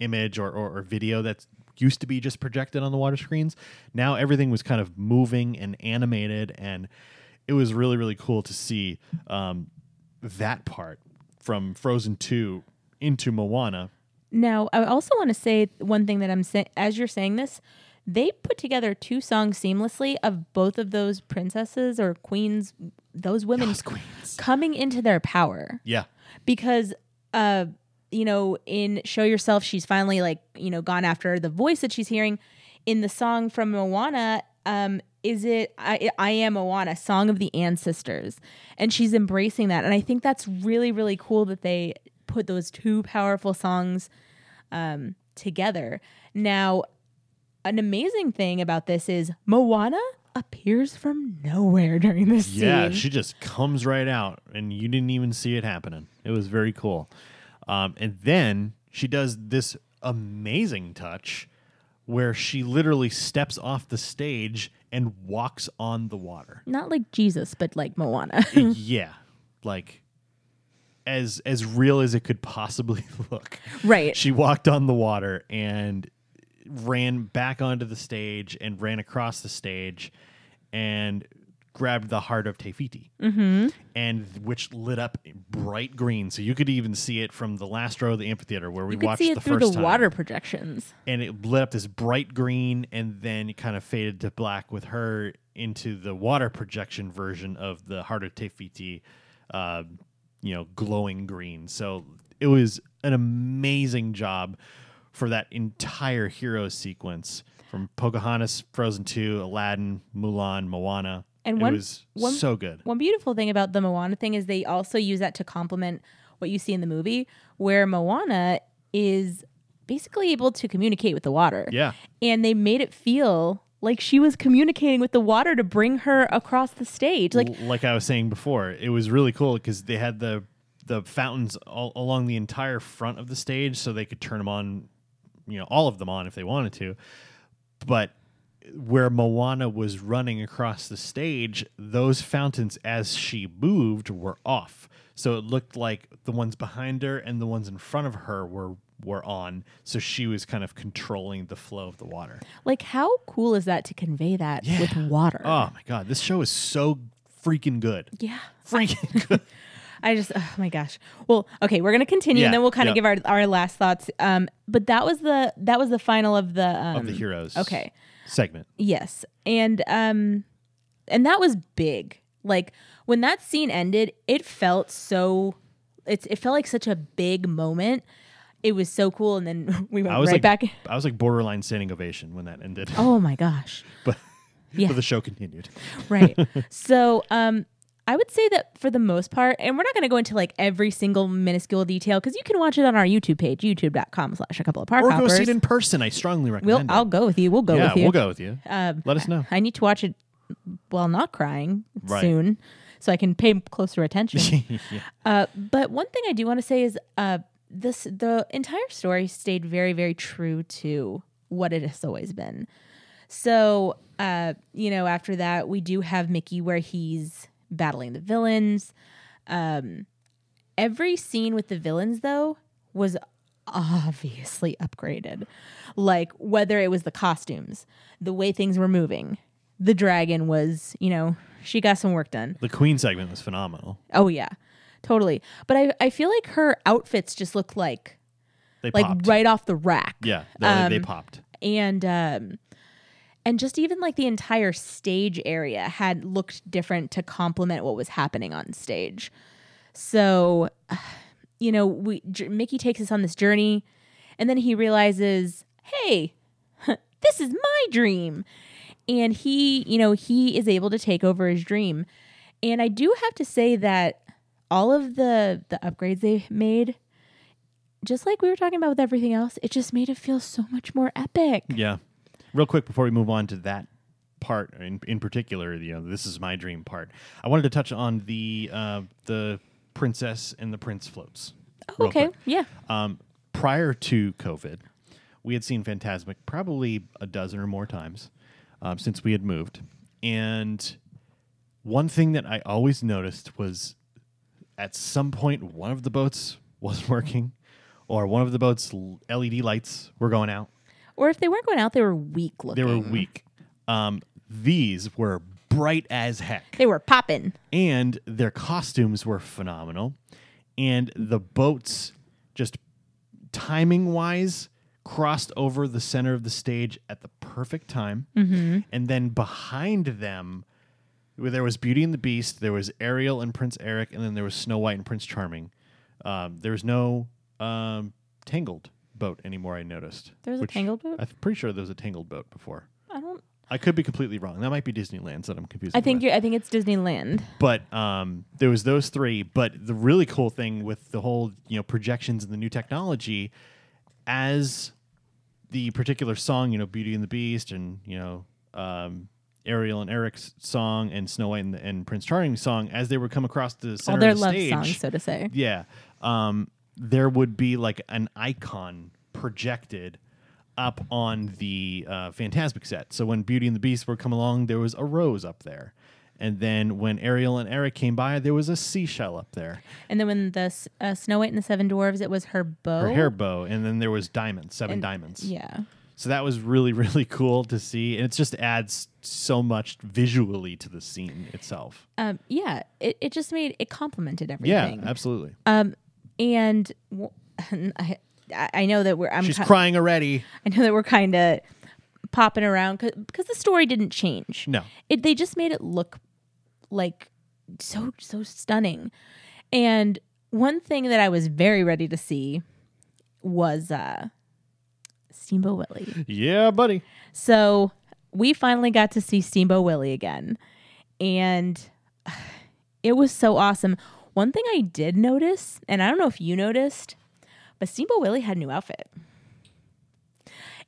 image or, or, or video that used to be just projected on the water screens. Now everything was kind of moving and animated, and it was really really cool to see um, that part from Frozen Two into Moana. Now, I also want to say one thing that I'm saying as you're saying this, they put together two songs seamlessly of both of those princesses or queens, those women Those queens. coming into their power. Yeah, because uh you know in show yourself she's finally like you know gone after the voice that she's hearing. In the song from moana um is it I, I am moana song of the ancestors. And she's embracing that. And i think that's really really cool that they put those two powerful songs um together. Now an amazing thing about this is moana appears from nowhere during this yeah, scene. she just comes right out, and you didn't even see it happening. It was very cool. Um, and then she does this amazing touch where she literally steps off the stage and walks on the water. not like jesus but like moana yeah, like as as real as it could possibly look. right She walked on the water and ran back onto the stage and ran across the stage and grabbed the heart of Te Fiti, mm-hmm. and which lit up bright green, so you could even see it from the last row of the amphitheater where we You could watched see it the through first the time. water projections. and it lit up this bright green, and then it kind of faded to black with her into the water projection version of the heart of Te Fiti, uh, you know, glowing green. So it was an amazing job for that entire hero sequence from Pocahontas, Frozen 2, Aladdin, Mulan, Moana. And it one- was one- so good. One beautiful thing about the Moana thing is they also use that to complement what you see in the movie, where Moana is basically able to communicate with the water. Yeah. And they made it feel like she was communicating with the water to bring her across the stage. Like, like I was saying before, it was really cool because they had the the fountains all along the entire front of the stage, so they could turn them on, you know, all of them on if they wanted to. But where Moana was running across the stage, those fountains, as she moved, were off. So it looked like the ones behind her and the ones in front of her were were on. So she was kind of controlling the flow of the water. like how cool is that to convey that Yeah. with water? Oh my god, this show is so freaking good. yeah. Freaking good. I just, oh my gosh. Well, okay, we're gonna continue, Yeah, and then we'll kind of yeah. give our, our last thoughts. Um, but that was the that was the final of the um, of the heroes. Okay, Segment. yes, and um, and that was big. Like when that scene ended, it felt so. It's it felt like such a big moment. It was so cool, and then we went I was right like back. I was like borderline standing ovation when that ended. Oh my gosh! but Yeah. but the show continued. right. so, um, I would say that for the most part, and we're not going to go into like every single minuscule detail because you can watch it on our YouTube page, youtube.com slash a couple of park Or go see it in person. I strongly we'll, recommend it. I'll go with you. We'll go yeah, with you. Yeah, we'll go with you. Um, Let us know. I need to watch it while not crying Right. soon so I can pay closer attention. yeah. Uh, but one thing I do want to say is uh, this the entire story stayed very, very true to what it has always been. So, uh, you know, after that, we do have Mickey where he's battling the villains. Um, every scene with the villains, though, was obviously upgraded. Like whether it was the costumes, the way things were moving, the dragon was, you know, she got some work done. The Queen segment was phenomenal. Oh yeah, totally. But I, I feel like her outfits just look like They like popped. right off the rack. Yeah, they, they Um, popped. and um and just even like the entire stage area had looked different to complement what was happening on stage. So, you know, we J- Mickey takes us on this journey, and then he realizes, hey, this is my dream, and he, you know, he is able to take over his dream. And I do have to say that all of the the upgrades they made, just like we were talking about with everything else, it just made it feel so much more epic. Yeah. Real quick before we move on to that part in, in particular, you know, this is my dream part. I wanted to touch on the uh, the princess and the prince floats. okay, yeah. Um, prior to COVID, we had seen Fantasmic probably a dozen or more times um, since we had moved. And one thing that I always noticed was at some point, one of the boats wasn't working, or one of the boats' LED lights were going out. Or if they weren't going out, they were weak looking. They were weak. Um, these were bright as heck. They were popping. and their costumes were phenomenal and the boats just timing wise crossed over the center of the stage at the perfect time mm-hmm. and then behind them there was beauty and the beast there was ariel and prince eric and then there was snow white and prince charming um, there was no um, tangled boat anymore i noticed There was a tangled boat? i'm pretty sure there was a tangled boat before I don't. i could be completely wrong that might be Disneyland that i'm confused I think. I think it's Disneyland. but um, there was those three. But the really cool thing with the whole you know projections and the new technology, as the particular song, you know, Beauty and the Beast, and you know, um, Ariel and Eric's song, and Snow White and, and Prince Charming's song, as they would come across the center All their of the love stage, songs, so to say. yeah, um, there would be like an icon projected up on the uh, Fantasmic set. So when Beauty and the Beast were come along, there was a rose up there. And then when Ariel and Eric came by, there was a seashell up there, And then when the uh, Snow White and the Seven Dwarves, it was her bow. her hair bow, and then there was diamonds, seven And- diamonds. Yeah. So that was really, really cool to see. And it just adds so much visually to the scene itself. Um, yeah. It, it just made it complemented everything. Yeah, absolutely. Um, and I I know that we're. I'm She's crying already. I know that we're kind of popping around because the story didn't change. No. It they just made it look like so so stunning. And one thing that I was very ready to see was uh Steamboat Willie. Yeah, buddy. So we finally got to see Steamboat Willie again. And it was so awesome. One thing I did notice, and I don't know if you noticed, but Steamboat Willie had a new outfit.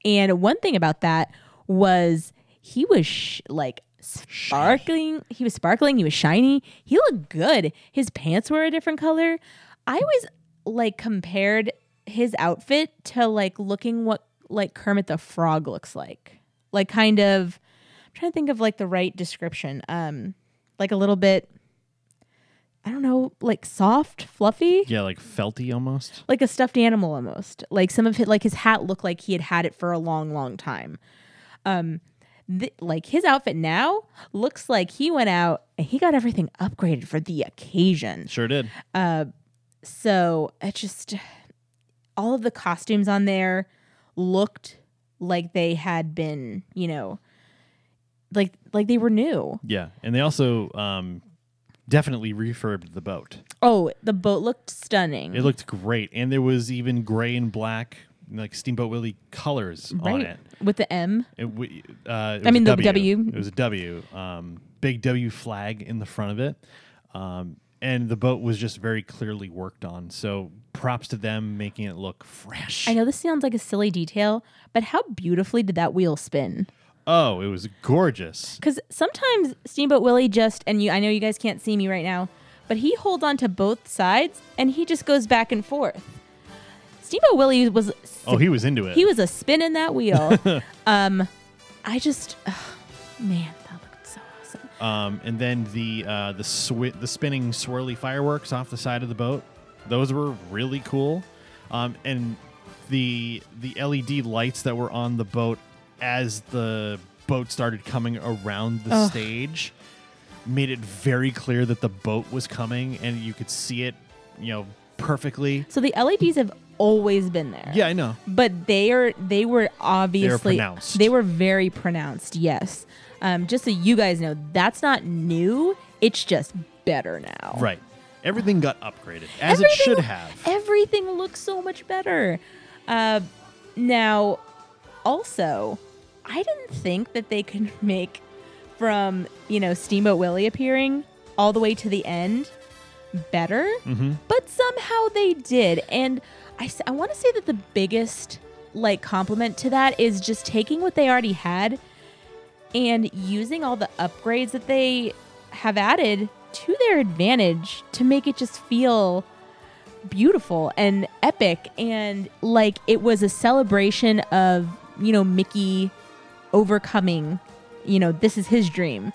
And one thing about that was he was sh- like sparkling. He was sparkling. He was shiny. He looked good. His pants were a different color. I always like compared his outfit to like looking what like Kermit the Frog looks like. Like kind of I'm trying to think of like the right description. Um like a little bit I don't know, like soft, fluffy Yeah, like felty almost. like a stuffed animal almost. Like some of it, like his hat looked like he had had it for a long, long time. Um, th- like his outfit now looks like he went out and he got everything upgraded for the occasion. Sure did. Uh, So it just all of the costumes on there looked like they had been, you know, like like they were new. Yeah, and they also um, definitely refurbed the boat. Oh, the boat looked stunning. It looked great, and there was even gray and black, like Steamboat Willie colors on it. with the M. It, w- uh, it I mean, the W. It was a W. Um, big W flag in the front of it, um, and the boat was just very clearly worked on. So props to them making it look fresh. I know this sounds like a silly detail, but how beautifully did that wheel spin? Oh, it was gorgeous. Because sometimes Steamboat Willie just, and you, I know you guys can't see me right now, but he holds on to both sides and he just goes back and forth. Steamboat Willie was, Oh, he was into it. he was a spin in that wheel. um, I just, ugh, man, that looked so awesome. Um, and then the uh, the swi- the spinning swirly fireworks off the side of the boat, those were really cool. Um, and the the LED lights that were on the boat as the boat started coming around the Ugh. stage made it very clear that the boat was coming, and you could see it, you know, perfectly. So the LEDs have always been there. Yeah, I know. but they are they were obviously pronounced. they were very pronounced yes um, just so you guys know that's not new it's just better now Right. Everything got upgraded as it should have. everything looks so much better uh, now also i didn't think that they could make from you know steamboat willie appearing all the way to the end better Mm-hmm. but somehow they did and I, I want to say that the biggest like compliment to that is just taking what they already had and using all the upgrades that they have added to their advantage to make it just feel beautiful and epic and like it was a celebration of you know mickey overcoming you know this is his dream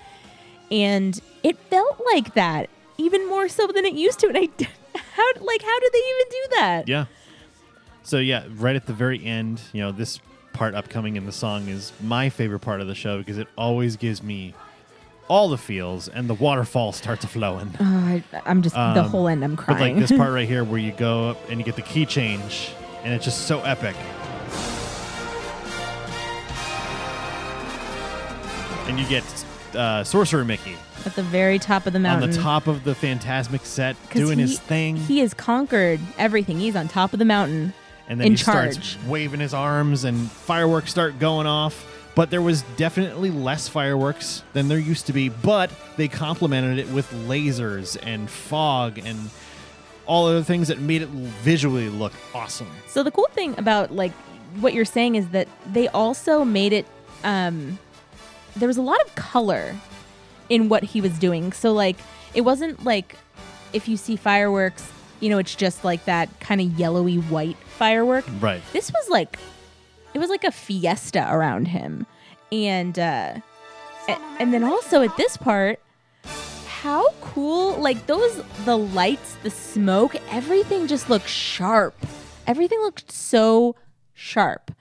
and it felt like that even more so than it used to and i how like how did they even do that Yeah. So yeah, right at the very end, you know, this part upcoming in the song is my favorite part of the show because it always gives me all the feels and the waterfall starts flowing. Oh, I, I'm just the Um, whole end. I'm But like this part right here where you go up and you get the key change and it's just so epic. And you get uh, Sorcerer Mickey At the very top of the mountain. on the top of the Fantasmic set 'Cause doing he, his thing. He has conquered everything. He's on top of the mountain. and then in he starts charge. waving his arms and fireworks start going off. But there was definitely less fireworks than there used to be, but they complemented it with lasers and fog and all other things that made it visually look awesome. So the cool thing about like what you're saying is that they also made it um there was a lot of color in what he was doing. So like it wasn't like if you see fireworks, you know, it's just like that kind of yellowy white firework. Right. This was like it was like a fiesta around him. And uh a- and then also at this part how cool like those the lights the smoke everything just looked sharp everything looked so sharp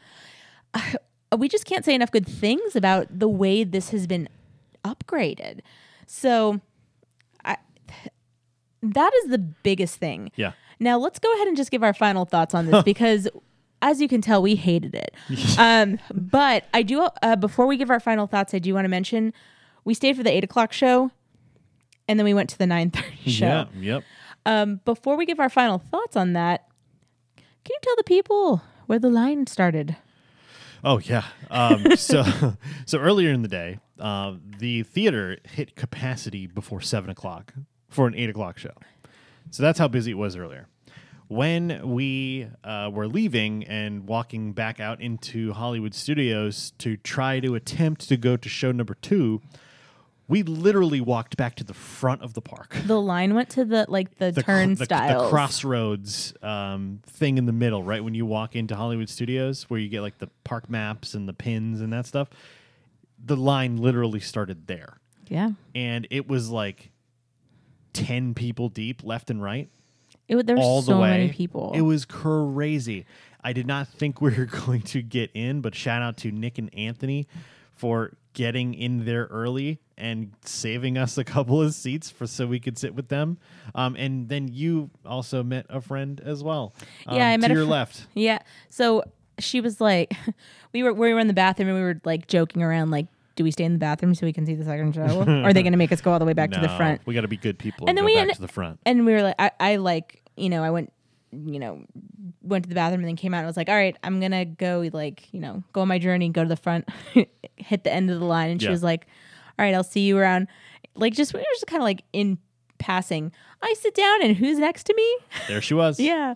we just can't say enough good things about the way this has been upgraded so i that is the biggest thing Yeah. now let's go ahead and just give our final thoughts on this because as you can tell we hated it um, but i do uh, before we give our final thoughts i do want to mention we stayed for the 8 o'clock show and then we went to the 9.30 show Yeah. Yep. um, before we give our final thoughts on that can you tell the people where the line started Oh yeah. Um, so so earlier in the day, uh, the theater hit capacity before seven o'clock for an eight o'clock show. So that's how busy it was earlier. When we uh, were leaving and walking back out into Hollywood Studios to try to attempt to go to show number two, we literally walked back to the front of the park. the line went to the like the, the, cr- the- the crossroads um, thing in the middle, right when you walk into Hollywood Studios, where you get like the park maps and the pins and that stuff. The line literally started there, yeah and it was like ten people deep, left and right, it, there were so many people It was crazy. I did not think we were going to get in, but shout out to Nick and Anthony for getting in there early and saving us a couple of seats for so we could sit with them. Um, and then you also met a friend as well. um, Yeah, I met to your fr- left. Yeah. So she was like, we were we were in the bathroom and we were like joking around, like, do we stay in the bathroom so we can see the second show? or are they going to make us go all the way back to the front? We got to be good people And and, then go we back to the front. And we were like, I, I like, you know, I went, you know, went to the bathroom and then came out and was like, all right, I'm gonna go like, you know, go on my journey, go to the front, hit the end of the line, and she Yeah. was like, all right, I'll see you around. Like, just we were just kind of like in passing. I sit down and who's next to me? There she was. yeah.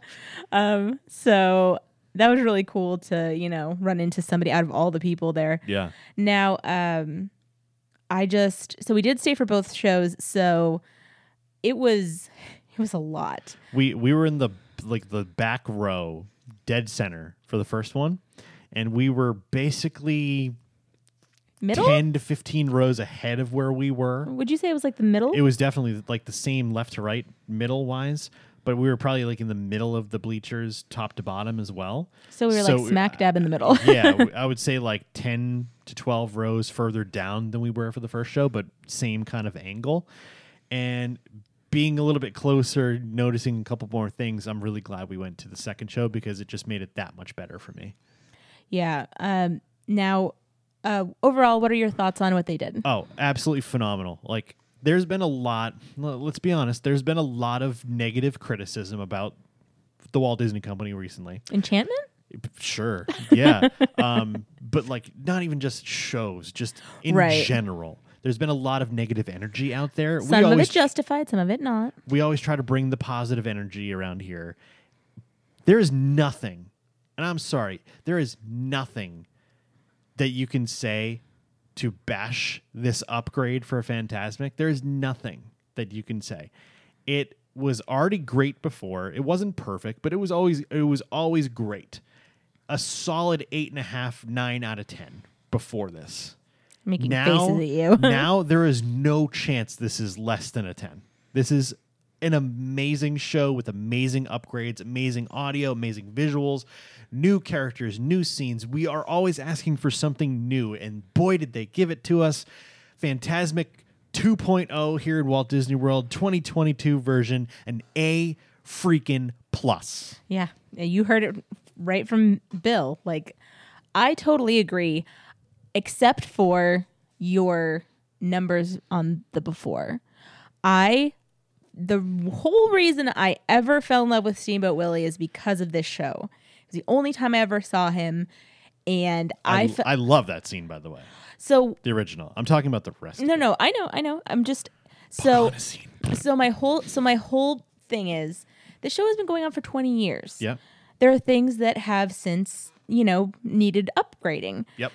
Um, so that was really cool to, you know, run into somebody out of all the people there. Yeah. Now, um, I just so we did stay for both shows, so it was it was a lot. we we were in the like the back row dead center for the first one and we were basically Middle? 10 to 15 rows ahead of where we were Would you say it was like the middle? it was definitely like the same left to right middle wise but we were probably like in the middle of the bleachers top to bottom as well so we were so- like smack dab in the middle. yeah I would say like 10 to 12 rows further down than we were for the first show but same kind of angle and being a little bit closer noticing a couple more things i'm really glad we went to the second show because it just made it that much better for me yeah. Um, now, uh, overall, what are your thoughts on what they did? Oh, absolutely phenomenal. Like there's been a lot, let's be honest, there's been a lot of negative criticism about the Walt Disney Company recently. Enchantment? Sure. Yeah. um, but like not even just shows, just in Right. general. There's been a lot of negative energy out there. Some we of always it justified, some of it not. we always try to bring the positive energy around here. There is nothing, and I'm sorry, there is nothing that you can say to bash this upgrade for Fantasmic. There is nothing that you can say. It was already great before. It wasn't perfect, but it was always it was always great. A solid eight and a half, nine out of ten before this Making now, faces at you. now there is no chance this is less than a 10. This is an amazing show with amazing upgrades, amazing audio, amazing visuals, new characters, new scenes. We are always asking for something new, and boy, did they give it to us. Fantasmic 2.0 here in Walt Disney World, 2022 version, an A freaking plus. Yeah, you heard it right from Bill. Like, I totally agree, except for your numbers on the before. I, the whole reason I ever fell in love with Steamboat Willie is because of this show. It's the only time I ever saw him, and I, I, fe- I love that scene, by the way. so The original. I'm talking about the rest. no, no, I know, I know. I'm just so so my whole so my whole thing is the show has been going on for 20 years. Yeah. There are things that have since, you know, needed upgrading, Yep.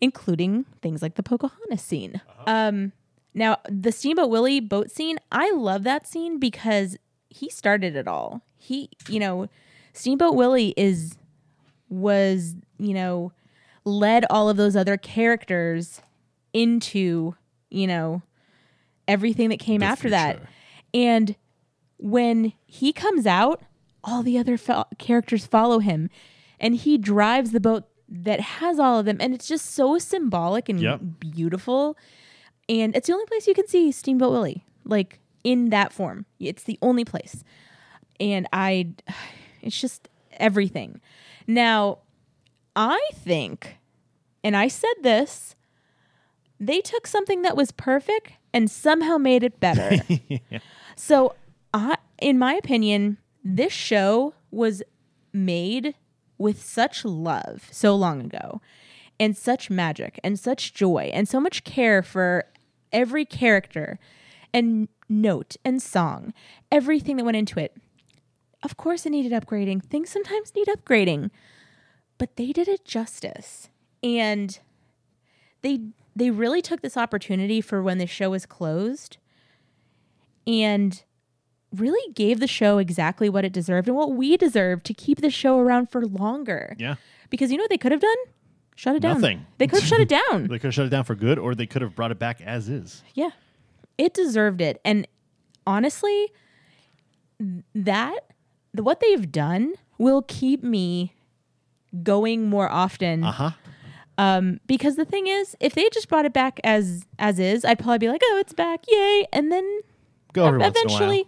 Including things like the Pocahontas scene. Um now the Steamboat Willie boat scene, I love that scene because he started it all. He, you know, Steamboat Willie is was, you know, led all of those other characters into, you know, everything that came The after that. And when he comes out, all the other fo- characters follow him and he drives the boat that has all of them and it's just so symbolic and Yep. beautiful. And it's the only place you can see Steamboat Willie like in that form. It's the only place. And I it's just everything. Now, I think and I said this they took something that was perfect and somehow made it better. So, I, in my opinion, this show was made with such love so long ago, and such magic, and such joy, and so much care for every character, and note and song, everything that went into it. Of course, it needed upgrading. Things sometimes need upgrading, but they did it justice, and they they really took this opportunity for when the show was closed and really gave the show exactly what it deserved and what we deserved to keep the show around for longer. Yeah. Because you know what they could have done? Shut it down. Nothing. They could have shut it down. They could have shut it down for good, or they could have brought it back as is. Yeah. It deserved it. And honestly, that the, what they've done will keep me going more often. Uh huh. Um, because the thing is, if they just brought it back as as is, I'd probably be like, "Oh, it's back, yay!" And then Go every once in a eventually.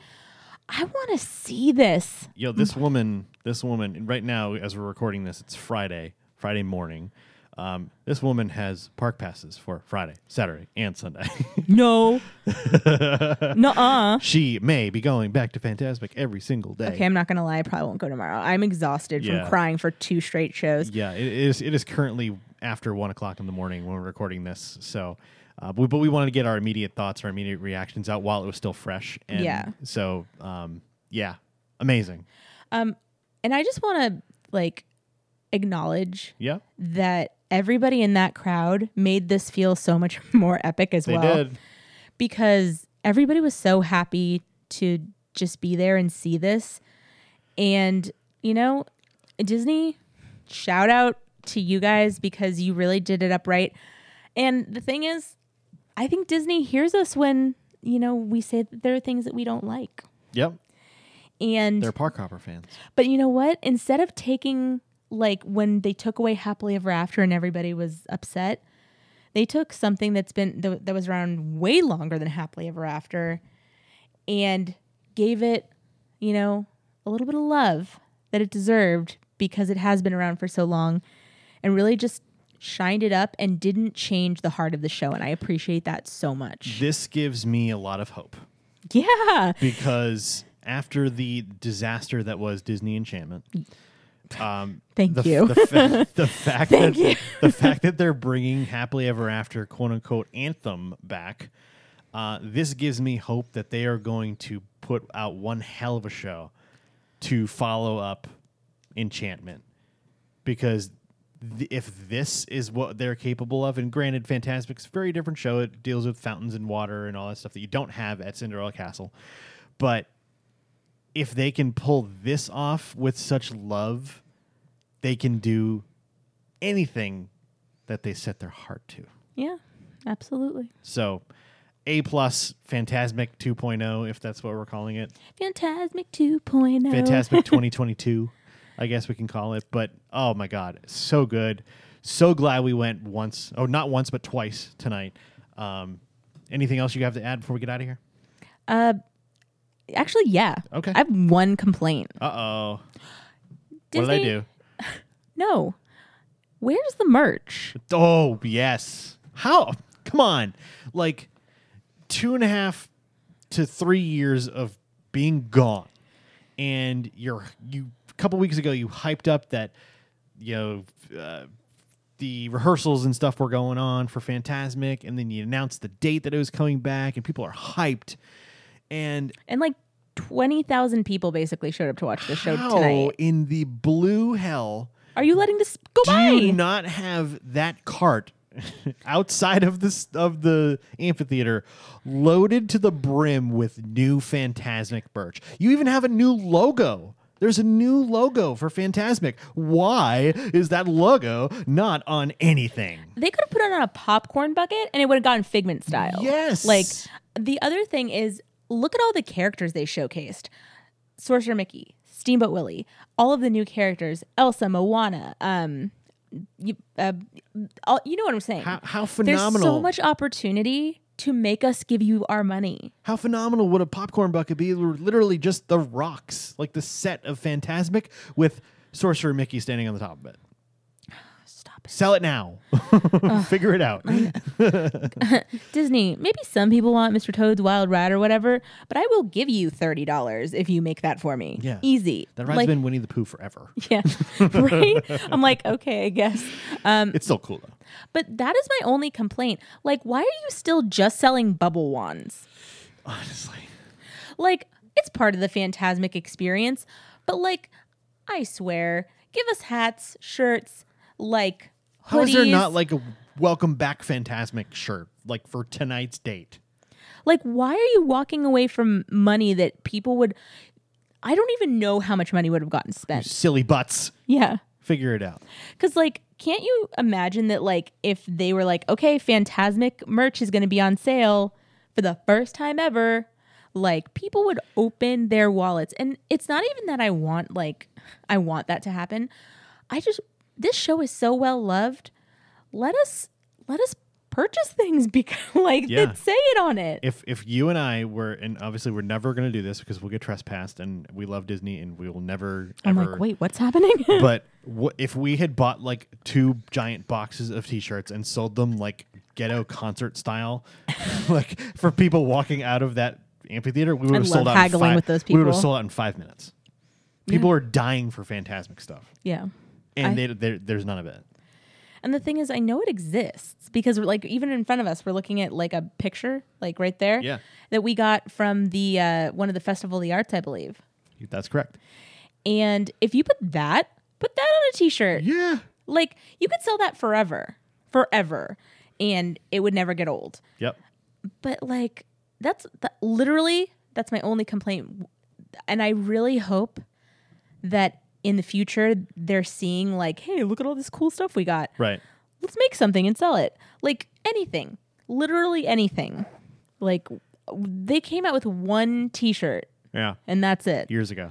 I want to see this. Yo, this woman, this woman, right now as we're recording this, it's Friday, Friday morning. Um, this woman has park passes for Friday, Saturday, and Sunday. No, no, uh. she may be going back to Fantasmic every single day. Okay, I'm not gonna lie. I probably won't go tomorrow. I'm exhausted Yeah. from crying for two straight shows. Yeah, it is. It is currently after one o'clock in the morning when we're recording this. So, uh, but, but we wanted to get our immediate thoughts, our immediate reactions out while it was still fresh. And Yeah. So, um, yeah, amazing. Um, and I just want to like acknowledge Yeah, that everybody in that crowd made this feel so much more epic as they well. did. because everybody was so happy to just be there and see this. And, you know, Disney, shout out to you guys because you really did it up right. And the thing is, I think Disney hears us when, you know, we say that there are things that we don't like. Yep, And they're park hopper fans. but you know what? Instead of taking like when they took away happily ever after and everybody was upset, they took something that's been that, that was around way longer than happily ever after and gave it, you know, a little bit of love that it deserved because it has been around for so long and really just shined it up and didn't change the heart of the show and I appreciate that so much. This gives me a lot of hope Yeah. because after the disaster that was Disney Enchantment, um, Thank the, you. The, fa- the fact Thank that you. the fact that they're bringing happily ever after quote unquote anthem back, uh, this gives me hope that they are going to put out one hell of a show to follow up Enchantment, because th- if this is what they're capable of, and granted, Fantasmic's a very different show. It deals with fountains and water and all that stuff that you don't have at Cinderella Castle, but if they can pull this off with such love, they can do anything that they set their heart to. Yeah. Absolutely. So, A plus Fantasmic 2.0, if that's what we're calling it. Fantasmic oh. 2.0. Fantasmic 2022, I guess we can call it. But oh my God, so good. So glad we went once. Oh, not once, but twice tonight. Um, anything else you have to add before we get out of here? Uh, actually, yeah. Okay. I have one complaint. Uh oh. What did I do? No. Where's the merch? Oh yes. How? Come on. Like two and a half to three years of being gone, and you're you. A couple weeks ago, you hyped up that you know uh, the rehearsals and stuff were going on for Fantasmic, and then you announced the date that it was coming back, and people are hyped. And And like 20,000 people basically showed up to watch the show tonight. in the blue hell Are you letting this go do by? you not have that cart outside of this of the amphitheater loaded to the brim with new Fantasmic merch? You even have a new logo. There's a new logo for Fantasmic. Why is that logo not on anything? they could have put it on a popcorn bucket and it would have gotten figment style. Yes. Like the other thing is look at all the characters they showcased. Sorcerer Mickey, Steamboat Willie, all of the new characters, Elsa, Moana, um you, uh, all, you know what I'm saying. How, how There's phenomenal! so much opportunity to make us give you our money. How phenomenal would a popcorn bucket be? Literally just the rocks, like the set of Fantasmic with Sorcerer Mickey standing on the top of it. Sell it now. Figure it out. Disney, maybe some people want Mr. Toad's Wild Ride or whatever, but I will give you $30 if you make that for me. Yeah. Easy. That ride's Like- been Winnie the Pooh forever. Yeah. right? I'm like, okay, I guess. Um, It's still cool though. but that is my only complaint. Like, why are you still just selling bubble wands? Honestly. Like, it's part of the Fantasmic experience, but like, I swear, give us hats, shirts, like. How is there not like a welcome back Fantasmic shirt like for tonight's date? Like, why are you walking away from money that people would? I don't even know how much money would have gotten spent. Silly butts. Yeah. Figure it out. Because, like, can't you imagine that, like, if they were like, okay, Fantasmic merch is going to be on sale for the first time ever, like, people would open their wallets. And it's not even that I want, like, I want that to happen. I just, this show is so well loved. Let us, let us purchase things because, like, Yeah. that say it on it. If if you and I were and obviously we're never going to do this because we'll get trespassed and we love Disney and we will never I'm ever like, wait, what's happening? but wh- if we had bought like two giant boxes of t-shirts and sold them like ghetto concert style like for people walking out of that amphitheater we would have sold out in haggling five, with those we would have sold out in five minutes people are dying for fantasmic stuff yeah. And I- they, there's none of it And the thing is, I know it exists because, like, even in front of us, we're looking at like a picture, like right there, Yeah. that we got from the uh, one of the Festival of the Arts, I believe. that's correct And if you put that, put that on a T-shirt, yeah like you could sell that forever, forever, and it would never get old. yep But like, that's that, literally that's my only complaint, and I really hope that in the future they're seeing like, hey, look at all this cool stuff we got. right let's make something and sell it. Like anything, literally anything. Like they came out with one T-shirt yeah and that's it years ago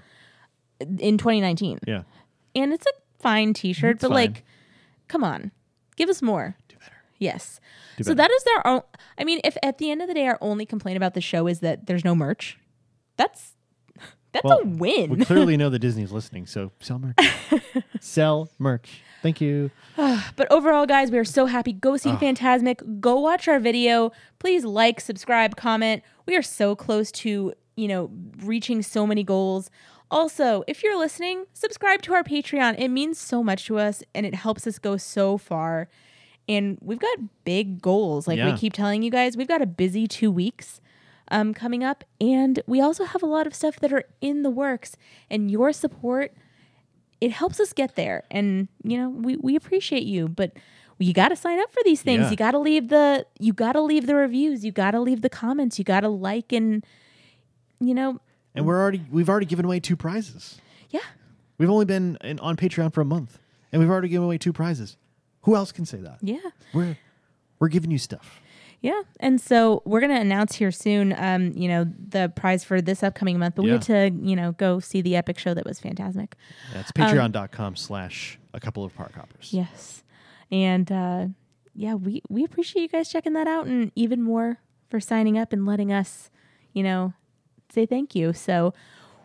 in 2019, yeah and it's a fine T-shirt. It's but fine. like, come on, give us more. do better Yes. Do so better. that is their own. I mean, if at the end of the day our only complaint about the show is that there's no merch, that's that's well a win. we clearly know that disney's listening so sell merch sell merch thank you But overall, guys, we are so happy. Go see ah. Fantasmic. Go watch our video. Please like, subscribe, comment. We are so close to, you know, reaching so many goals. Also, if you're listening, subscribe to our Patreon. It means so much to us and it helps us go so far. And we've got big goals. Like Yeah. we keep telling you guys, we've got a busy two weeks um, coming up. And we also have a lot of stuff that are in the works. And your support it helps us get there and you know we, we appreciate you but you got to sign up for these things Yeah. you got to leave the you got to leave the reviews you got to leave the comments you got to like and you know and we're already we've already given away two prizes yeah We've only been in, on Patreon for a month, and we've already given away two prizes. Who else can say that? yeah We're we're giving you stuff. Yeah, and so we're gonna announce here soon. Um, you know, the prize for this upcoming month, but we Yeah. get to you know go see the epic show that was fantastic. That's patreon.com slash a couple of park hoppers. Yes, and uh, yeah, we we appreciate you guys checking that out, and even more for signing up and letting us, you know, say thank you. So.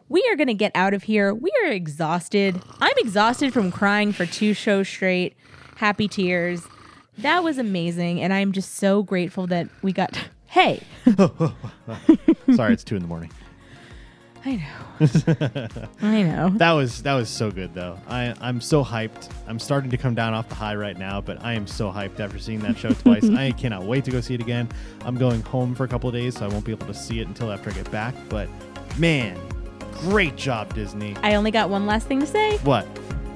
We are going to get out of here. We are exhausted. I'm exhausted from crying for two shows straight. Happy tears. That was amazing. And I'm just so grateful that we got. Hey, Sorry, it's two in the morning. I know. I know. That was that was so good though. I I'm so hyped. I'm starting to come down off the high right now, but I am so hyped after seeing that show twice. I cannot wait to go see it again. I'm going home for a couple of days, so I won't be able to see it until after I get back. But man, great job, Disney. I only got one last thing to say. What?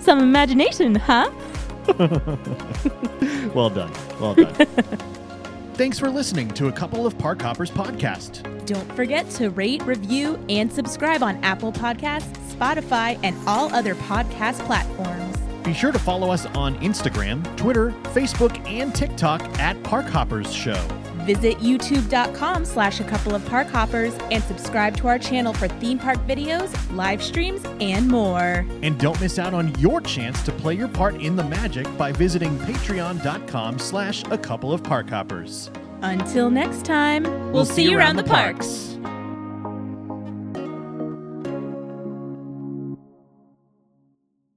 Some imagination, huh? Well done. Well done. Thanks for listening to a couple of Park Hoppers podcast. Don't forget to rate, review, and subscribe on Apple Podcasts, Spotify, and all other podcast platforms. Be sure to follow us on Instagram, Twitter, Facebook, and TikTok at Park Hoppers Show. Visit youtube.com slash a couple of park hoppers and subscribe to our channel for theme park videos, live streams, and more. And don't miss out on your chance to play your part in the magic by visiting patreon.com slash a couple of park hoppers. Until next time, we'll, see, you around the parks. parks.